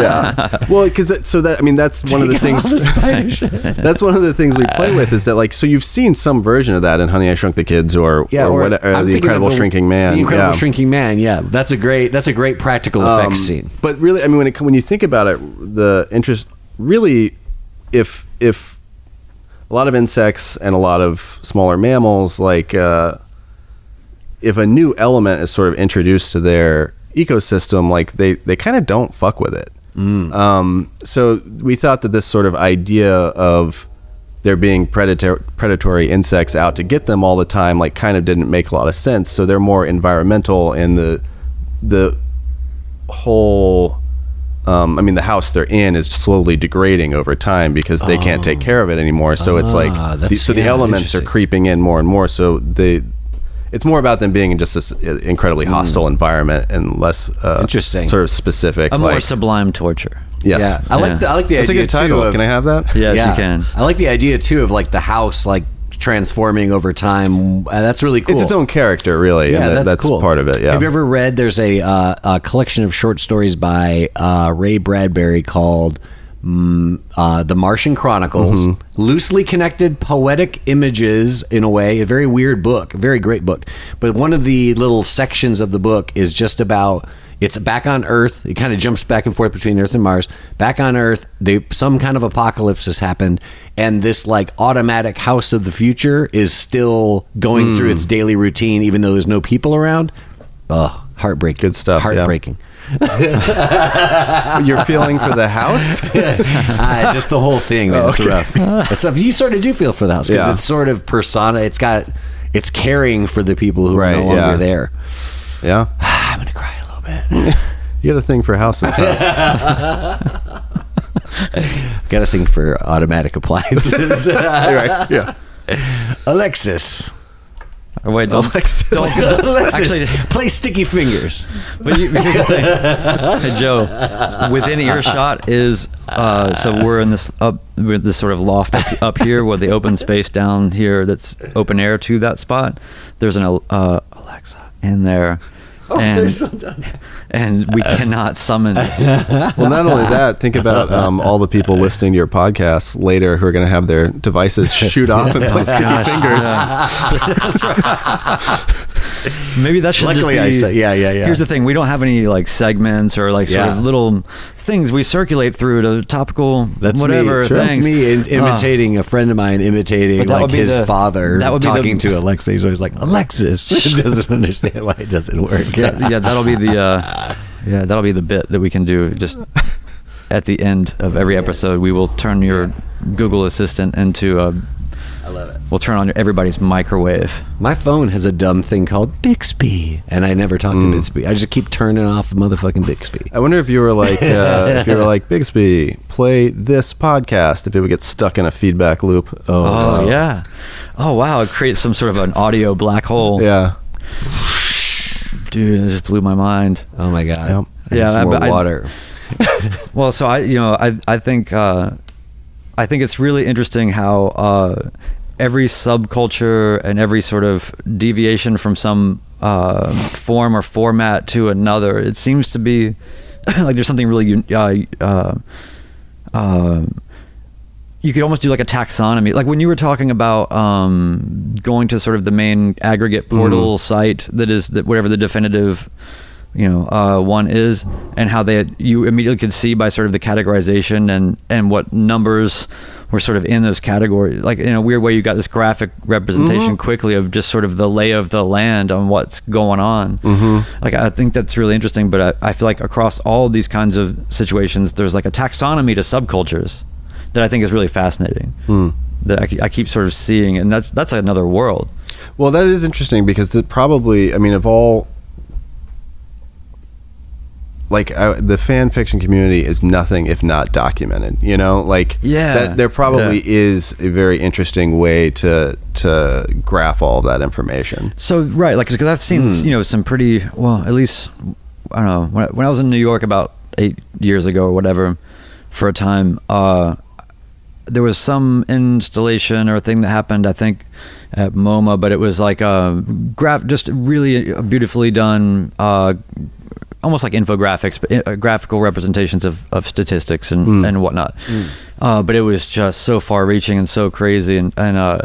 yeah. Well, because so that I mean that's one of the
Take
things.
the
that's one of the things we play with is that like so you've seen some version of that in Honey I Shrunk the Kids or
Yeah,
or,
or
what, uh, the Incredible Shrinking Man.
The Incredible
yeah.
Shrinking Man. Yeah, that's a great. That's a great practical
Um,
effects scene.
But really, I mean, when it when you think about it, the interest really, if if a lot of insects and a lot of smaller mammals, like uh, if a new element is sort of introduced to their ecosystem, like they, they kind of don't fuck with it. Um, so we thought that this sort of idea of there being predator, predatory insects out to get them all the time, like kind of didn't make a lot of sense. So they're more environmental in the the whole um, I mean, the house they're in is slowly degrading over time because they can't take care of it anymore. So it's like,
Ah,
the,
that's-
so the
yeah,
elements are creeping in more and more. So they, it's more about them being in just this uh, incredibly hostile environment and less uh,
Hmm. Interesting.
sort of specific.
A more sublime torture.
yeah,
Yeah, I like
Yeah.
the, I like the
That's a
idea
good title.
too. Of,
Can I have that?
Yes,
yeah,
you can.
I like the idea too of like the house like transforming over time. Uh, that's really cool.
It's its own character, really.
Yeah,
and that-
that's, cool.
part of it. Yeah.
Have you ever read? There's a, uh, a collection of short stories by uh, Ray Bradbury called mm, uh, "The Martian Chronicles."
Mm-hmm.
Loosely connected poetic images, in a way, a very weird book, a very great book. But one of the little sections of the book is just about. It's back on Earth. It kind of jumps back and forth between Earth and Mars. Back on Earth, they some kind of apocalypse has happened, and this like automatic house of the future is still going through
Hmm.
its daily routine, even though there's no people around. Oh, heartbreaking.
Good stuff, yeah.
Heartbreaking.
You're feeling for the house?
Ah, just the whole thing. Man, It's rough. It's rough. You sort of do feel for the house because
Yeah.
it's sort of persona. It's got. It's caring for the people who are no longer
yeah.
there.
yeah.
I'm gonna cry a little bit.
You got a thing for houses. Huh?
Got a thing for automatic appliances.
right. Yeah.
Alexis.
Or wait, don't,
Alexis.
don't, don't-
Alexis,
actually,
play sticky fingers.
but you, here's the thing, hey, Joe. Within earshot is uh, so we're in this up, we're this sort of loft up, up here with the open space down here that's open air to that spot. There's an uh, Alexa in there,
Oh,
and and we cannot summon.
Well, not only that, think about um, all the people listening to your podcast later who are going to have their devices shoot off and play sticky fingers.
Maybe that should
Luckily,
just
I
be,
said- yeah, yeah, yeah.
Here's the thing: we don't have any like segments or like sort
Yeah.
of little things we circulate through to topical
That's
whatever
me. That's
things.
me in,
Uh,
imitating a friend of mine imitating like his
the-
father
that would be the-
talking to Alexa. He's always like Alexis. doesn't understand why it doesn't work.
that- yeah, that'll be the uh, yeah, that'll be the bit that we can do. Just at the end of every episode, we will turn your Google Assistant into a.
I love it.
We'll turn on everybody's microwave.
My phone has a dumb thing called Bixby, and I never talk
Hmm.
to Bixby. I just keep turning off motherfucking Bixby.
I wonder if you were like, uh, if you were like Bixby, play this podcast. If it would get stuck in a feedback loop.
Oh,
wow.
yeah. Oh wow! It creates some sort of an audio black hole.
Yeah.
dude, it just blew my mind.
Oh my god.
Yep.
Yeah,
some
I-
more
I-
water.
Well, so I, you know, I, I think, uh, I think it's really interesting how uh, every subculture and every sort of deviation from some uh, form or format to another, it seems to be like there's something really, uh, uh, uh, you could almost do like a taxonomy. Like when you were talking about um, going to sort of the main aggregate portal site that is that whatever the definitive you know uh, one is, and how they you immediately could see by sort of the categorization and and what numbers were sort of in those categories. Like in a weird way, you got this graphic representation quickly of just sort of the lay of the land on what's going on. Mm-hmm. Like I think that's really interesting. But I, I feel like across all these kinds of situations, there's like a taxonomy to subcultures that I think is really fascinating. That I, I keep sort of seeing, and that's that's another world.
Well, that is interesting because it probably, I mean, of all, like uh, the fan fiction community is nothing if not documented. You know, like
Yeah.
that there probably
Yeah.
is a very interesting way to to graph all that information.
So right, like because I've seen
Hmm.
you know some pretty well, at least I don't know when I, when I was in New York about eight years ago or whatever, for a time, uh, there was some installation or thing that happened. I think at MoMA, but it was like a graph, just really beautifully done. Uh, almost like infographics, but uh, graphical representations of, of statistics and, and whatnot. Uh, but it was just so far reaching and so crazy. And, and uh,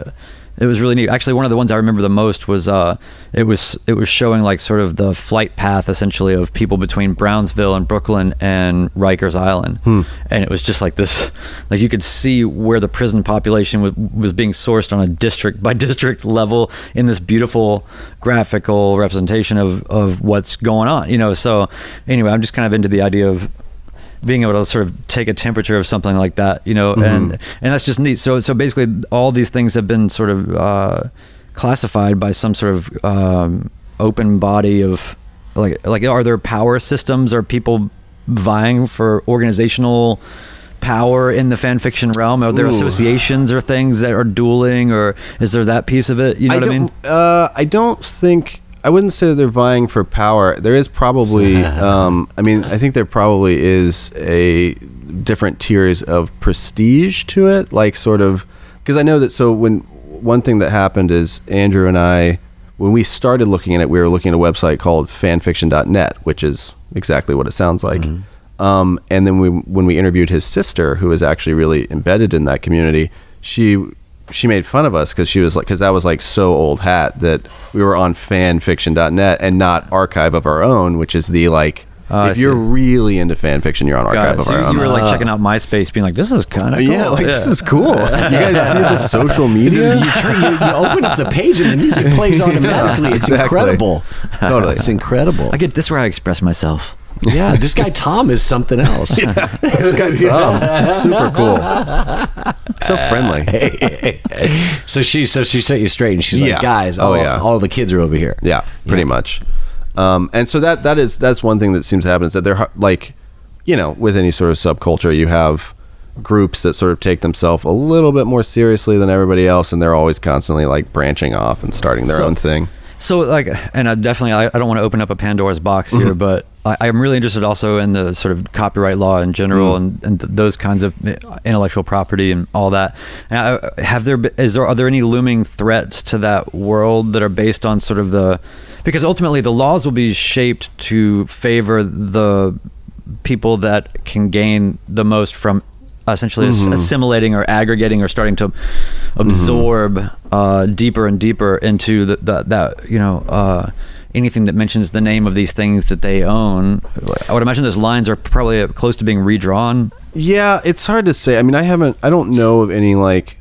it was really neat. Actually, one of the ones I remember the most was uh, it was it was showing like sort of the flight path essentially of people between Brownsville and Brooklyn and Rikers Island,
Hmm.
and it was just like this, like you could see where the prison population was, was being sourced on a district by district level in this beautiful graphical representation of of what's going on. You know, so anyway, I'm just kind of into the idea of being able to sort of take a temperature of something like that, you know, and and that's just neat. So so basically, all these things have been sort of uh, classified by some sort of um, open body of like like are there power systems? Are people vying for organizational power in the fan fiction realm? Are there
Ooh.
associations or things that are dueling, or is there that piece of it? You know what I mean?
Uh, I don't think I wouldn't say they're vying for power. There is probably, um, I mean, I think there probably is a different tiers of prestige to it, like sort of because I know that. So when one thing that happened is Andrew and I, when we started looking at it, we were looking at a website called fanfiction.net, which is exactly what it sounds like. Um, and then we, when we interviewed his sister, who is actually really embedded in that community, she she made fun of us because she was like, because that was like so old hat that we were on fanfiction.net and not Archive of Our Own, which is the like,
ah, I
if you're really into fanfiction, you're on Archive of
So
Our
you
Own.
You were like ah. checking out MySpace, being like, "This is kind of cool."
yeah, like this is cool. You guys see the social media?
you turn, you, you open up the page and the music plays automatically. It's
Exactly.
incredible.
Totally.
it's incredible.
I get this is where I express myself.
yeah, this guy Tom is something else.
this guy Tom, super cool, so friendly.
so she, so she set you straight, and she's
Yeah.
like, "Guys,
Oh, yeah.
all the kids are over here."
Yeah, pretty
Yeah.
much. Um, and so that that is that's one thing that seems to happen is that they're like, you know, with any sort of subculture, you have groups that sort of take themselves a little bit more seriously than everybody else, and they're always constantly like branching off and starting their
So-
own thing.
So like, and I definitely, I, I don't want to open up a Pandora's box here, but I, I'm really interested also in the sort of copyright law in general and, and th- those kinds of uh, intellectual property and all that. And I, have there, be- is there, are there any looming threats to that world that are based on sort of the, because ultimately the laws will be shaped to favor the people that can gain the most from essentially ass- assimilating or aggregating or starting to absorb uh, deeper and deeper into the, the, that you know uh, anything that mentions the name of these things that they own. I would imagine those lines are probably close to being redrawn.
Yeah, it's hard to say. I mean, I haven't, I don't know of any like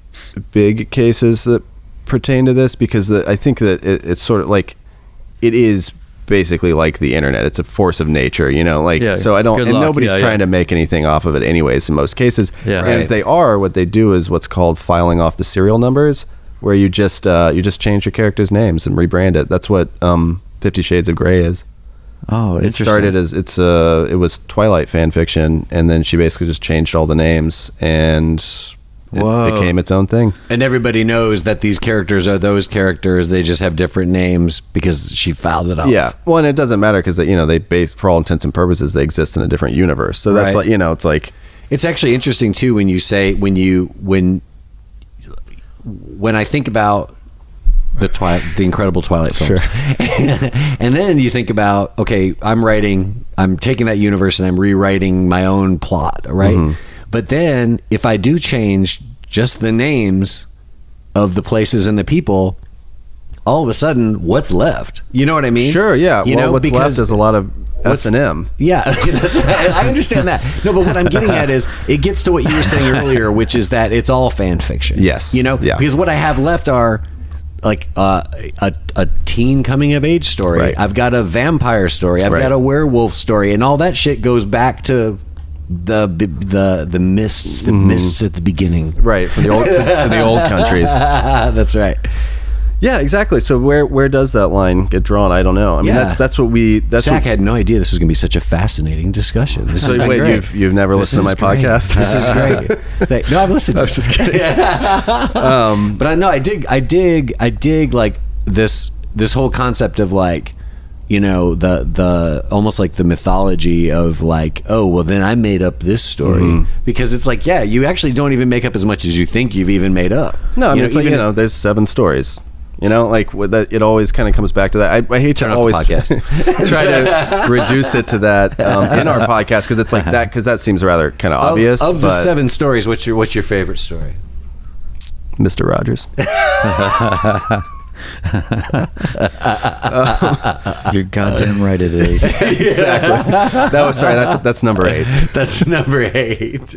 big cases that pertain to this because the, I think that it, it's sort of like it is basically like the internet. It's a force of nature, you know. Like
Yeah,
so, I don't, and
luck.
nobody's
Yeah,
trying
yeah.
to make anything off of it, anyways. In most cases,
Yeah.
and
Right.
if they are, what they do is what's called filing off the serial numbers, where you just uh, you just change your characters' names and rebrand it. That's what um, Fifty Shades of Grey is.
Oh,
It started as it's uh it was Twilight fan fiction, and then she basically just changed all the names and it
Whoa.
became its own thing.
And everybody knows that these characters are those characters. They just have different names because she filed it off.
Yeah, well, and it doesn't matter because you know they base for all intents and purposes they exist in a different universe. So that's
Right.
like you know it's like
It's actually interesting too when you say when you when when I think about the Twilight, the incredible Twilight film. and then you think about okay, I'm writing, I'm taking that universe and I'm rewriting my own plot, right? Mm-hmm. But then if I do change just the names of the places and the people, all of a sudden, what's left? You know what I mean?
sure, yeah.
You
well,
know,
what's left is a lot of S and M.
yeah. I understand that. No, but what I'm getting at is it gets to what you were saying earlier, which is that it's all fan fiction.
Yes.
You know,
Yeah.
because what I have left are like uh, a a teen coming of age story.
Right.
I've got a vampire story. I've
Right.
got a werewolf story, and all that shit goes back to the the the mists, the mists at the beginning.
Right from the old to, to the old countries.
that's right.
Yeah, exactly. So where where does that line get drawn? I don't know. I mean,
Yeah.
that's that's what we that's
Zach
what,
had no idea this was going to be such a fascinating discussion. This
So
is
wait,
great.
you've- you've never
This
listened to
is
my
great.
podcast?
This is great. Thank- no, I've listened. to
I was
it.
just kidding.
um, but I know I dig, I dig, I dig like this this whole concept of like you know the the almost like the mythology of like oh well then I made up this story
Mm-hmm.
because it's like yeah you actually don't even make up as much as you think you've even made up.
No, I mean it's like
even-
you know, there's seven stories. You know, like that, it always kind of comes back to that. I, I hate
Turn
to always try to reduce it to that um, in our podcast because it's like that because that seems rather kind of obvious.
of the seven stories. What's your what's your favorite story?
Mr. Rogers.
You're goddamn right. It is.
exactly. That was sorry. That's that's number eight.
That's number eight.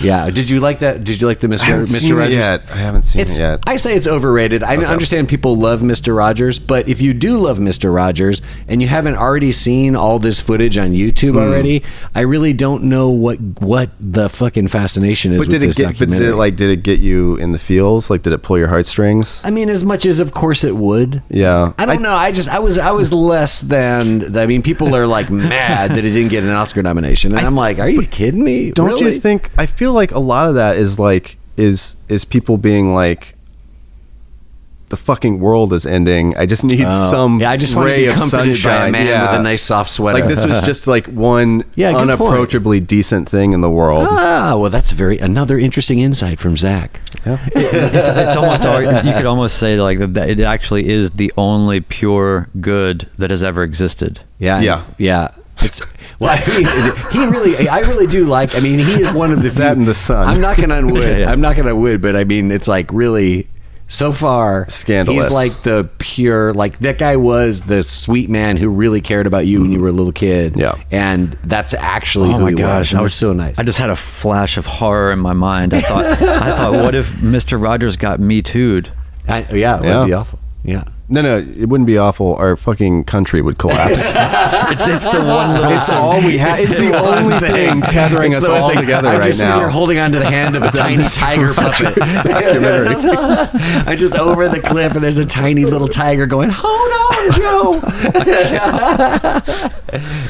yeah. Did you like that? Did you like the
I
Mr.
haven't
Mr.
seen it
Rogers?
yet. I haven't seen
It's,
it yet.
I say it's overrated. I
Okay.
understand people love Mr. Rogers, but if you do love Mr. Rogers and you haven't already seen all this footage on YouTube
Hmm.
already, I really don't know what what the fucking fascination is
But
with
did it get? But did it like? Did it get you in the feels? Like, did it pull your heartstrings?
I mean, as much as of course it would.
Yeah.
I don't
I-
know. I just I was I was less than. I mean, people are like mad that it didn't get an Oscar nomination, and I'm like, are you kidding me?
Don't
Really?
you think? I feel like a lot of that is like is is people being like. The fucking world is ending. I just need
Oh.
some
Yeah, I just want to
ray
be
of
comforted by a man
yeah.
with a nice soft sweater.
Like this was just like one
Yeah, good point.
unapproachably decent thing in the world.
Ah, well, that's very another interesting insight from Zach.
it's, it's almost you could almost say like that it actually is the only pure good that has ever existed.
Yeah,
Yeah.
yeah. It's well, I mean, he really, I really do like. I mean, he is one of the
That
few-
and the sun.
I'm knocking on wood.
Yeah, yeah.
I'm knocking on wood, but I mean, it's like really. So far,
Scandalous.
He's like the pure, like that guy was the sweet man who really cared about you when you mm. were a little kid.
Yeah.
and that's actually
Oh
who
my
he
gosh,
was. And it was so nice.
I just had a flash of horror in my mind. I thought, I thought, what if Mr. Rogers got me too'd?
I, yeah, it
Yeah.
would be awful. Yeah,
No, no, it wouldn't be awful. Our fucking country would collapse.
It's it's the one little.
it's all we have. It's, the,
one
only
thing.
thing tethering
It's
us all
thing.
together
I'm
right
just sitting
now.
here holding onto the hand of a tiny tiger puppet. I'm just over the cliff, and there's a tiny little tiger going, "Hold on, Joe."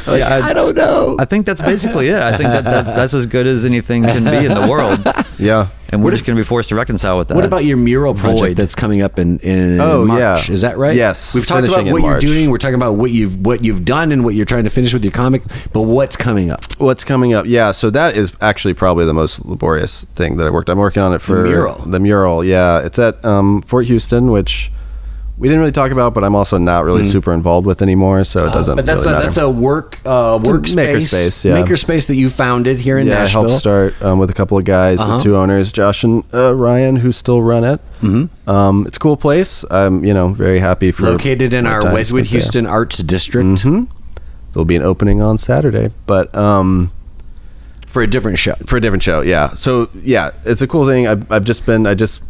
Like,
Yeah, I-
I, don't know.
I think that's basically it. I think that that's, that's as good as anything can be in the world,
yeah.
And we're just going to be forced to reconcile with that.
what about your mural project
Void.
that's coming up in, in
Oh,
March?
yeah.
Is that right?
Yes,
We've talked about what
March.
you're doing. We're talking about what you've what you've done and what you're trying to finish with your comic. But what's coming up?
What's coming up? Yeah, so that is actually probably the most laborious thing that I worked. I'm working on it for
mural.
The mural, yeah. It's at um, Fort Houston, which we didn't really talk about, but I'm also not really super involved with anymore, so it doesn't.
Mm. But that's
really
a,
matter.
that's a work uh, workspace,
makerspace, yeah.
makerspace that you founded here in
yeah. I
Nashville.
helped start um, with a couple of guys,
Uh-huh.
the two owners, Josh and uh, Ryan, who still run it. Mm-hmm. Um, it's a cool place. I'm you know very happy for
located in our Wedgewood,
spent there.
Houston Arts District
Mhm. There'll be an opening on Saturday, but um,
for a different show.
for a different show. Yeah. So yeah, it's a cool thing. I've, I've just been I just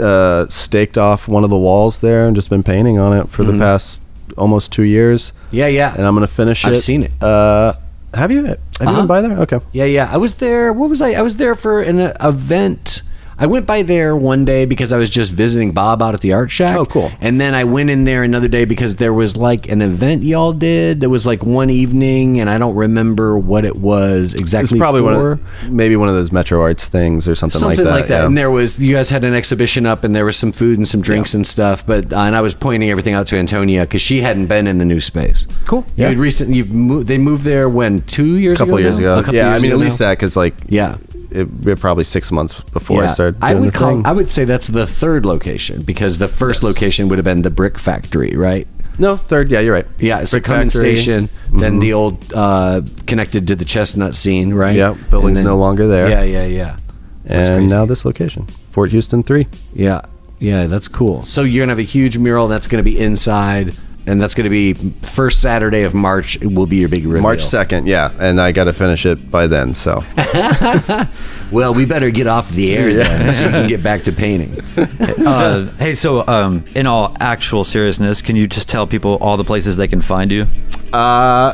uh, staked off one of the walls there and just been painting on it for the past almost two years,
Yeah, yeah.
and I'm gonna finish it.
I've seen it.
Uh, have you? Have you
Uh-huh.
been by there? Okay.
Yeah, yeah. I was there. What was I? I was there for an event. I went by there one day because I was just visiting Bob out at the art shack.
Oh, cool.
And then I went in there another day because there was like an event y'all did. There was like one evening, and I don't remember what it was
It's
exactly.
probably
for.
one of maybe one of those Metro Arts things or something, like that.
something
like that. yeah.
And there was you guys had an exhibition up, and there was some food and some drinks and stuff. But uh, and I was pointing everything out to Antonia because she hadn't been in the new space.
Cool.
You
Yeah.
had recently you've moved. They moved there when two years ago?
a couple
ago.
years ago.
A couple
yeah, I mean
ago
at least
now?
that because like
Yeah.
It, it probably six months before I started doing
I would call.
thing.
I would say that's the third location because the first location would have been the brick factory, right?
no, third. Yeah, you're right.
Yeah, so
Brick
Cummins
Factory.
Station, then the old uh, connected to the Chestnut scene, right?
Yeah, building's
And
no longer there.
Yeah, yeah, yeah. That's
and
crazy.
now this location, Fort Houston three.
Yeah, yeah, that's cool. So you're gonna have a huge mural that's gonna be inside, and that's gonna be first Saturday of March. Will be your big reveal.
March second, yeah, and I got to finish it by then. So
Well, we better get off the air then, so you can get back to painting.
uh, hey, so um, in all actual seriousness, can you just tell people all the places they can find you?
Uh,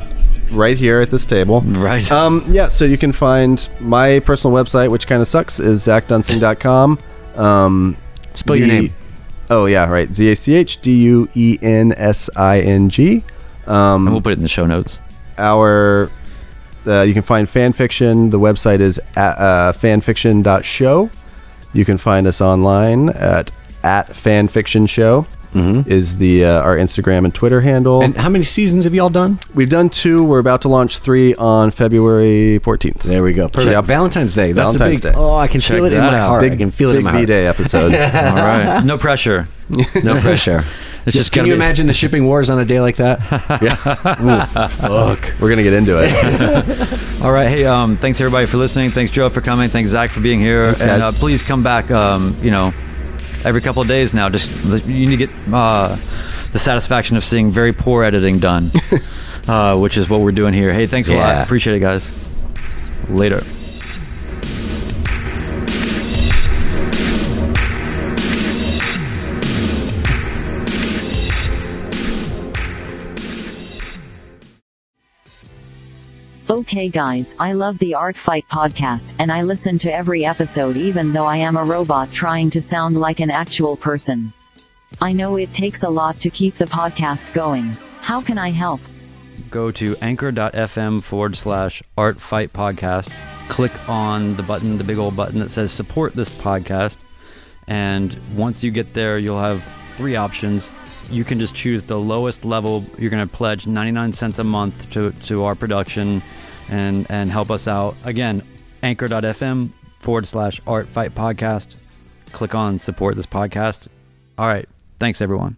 right here at this table.
Right.
Um, yeah, so you can find my personal website, which kind of sucks, is zachduensing.com. Um,
Spell your name.
Oh, yeah, right. Z A C H D U E N S I N G.
And we'll
Um,
put it in the show notes.
our, uh, you can find fanfiction. The website is at, uh, fanfiction.show. You can find us online at, at fanfiction show. Is the uh, our Instagram and Twitter handle.
And how many seasons have y'all done?
We've done two. We're about to launch three on February 14th.
There we go. Perfect.
Yep.
Valentine's Day. That's
Valentine's
a big.
Day.
Oh, I can
Check
feel it in my
out.
heart.
Big,
I can feel it in my heart.
V-Day episode.
All right. No pressure.
No pressure.
It's just
Can
gonna
you
be-
imagine the shipping wars on a day like that?
Yeah. Oof, fuck. We're gonna get into it.
All right. Hey, um, thanks everybody for listening. Thanks Joe for coming. Thanks Zach for being here.
Thanks,
and uh, please come back. Um, you know, every couple of days now. Just you need to get uh, the satisfaction of seeing very poor editing done, uh, which is what we're doing here. Hey, thanks a
Yeah.
lot. Appreciate it, guys. Later.
Okay guys, I love the Art Fight podcast, and I listen to every episode even though I am a robot trying to sound like an actual person. I know it takes a lot to keep the podcast going. How can I help?
go to anchor.fm forward slash art fight podcast click on the button the big old button that says support this podcast and once you get there you'll have three options you can just choose the lowest level you're going to pledge 99 cents a month to, to our production and and help us out. Again anchor.fm forward slash art fight podcast. Click on support this podcast. All right. Thanks everyone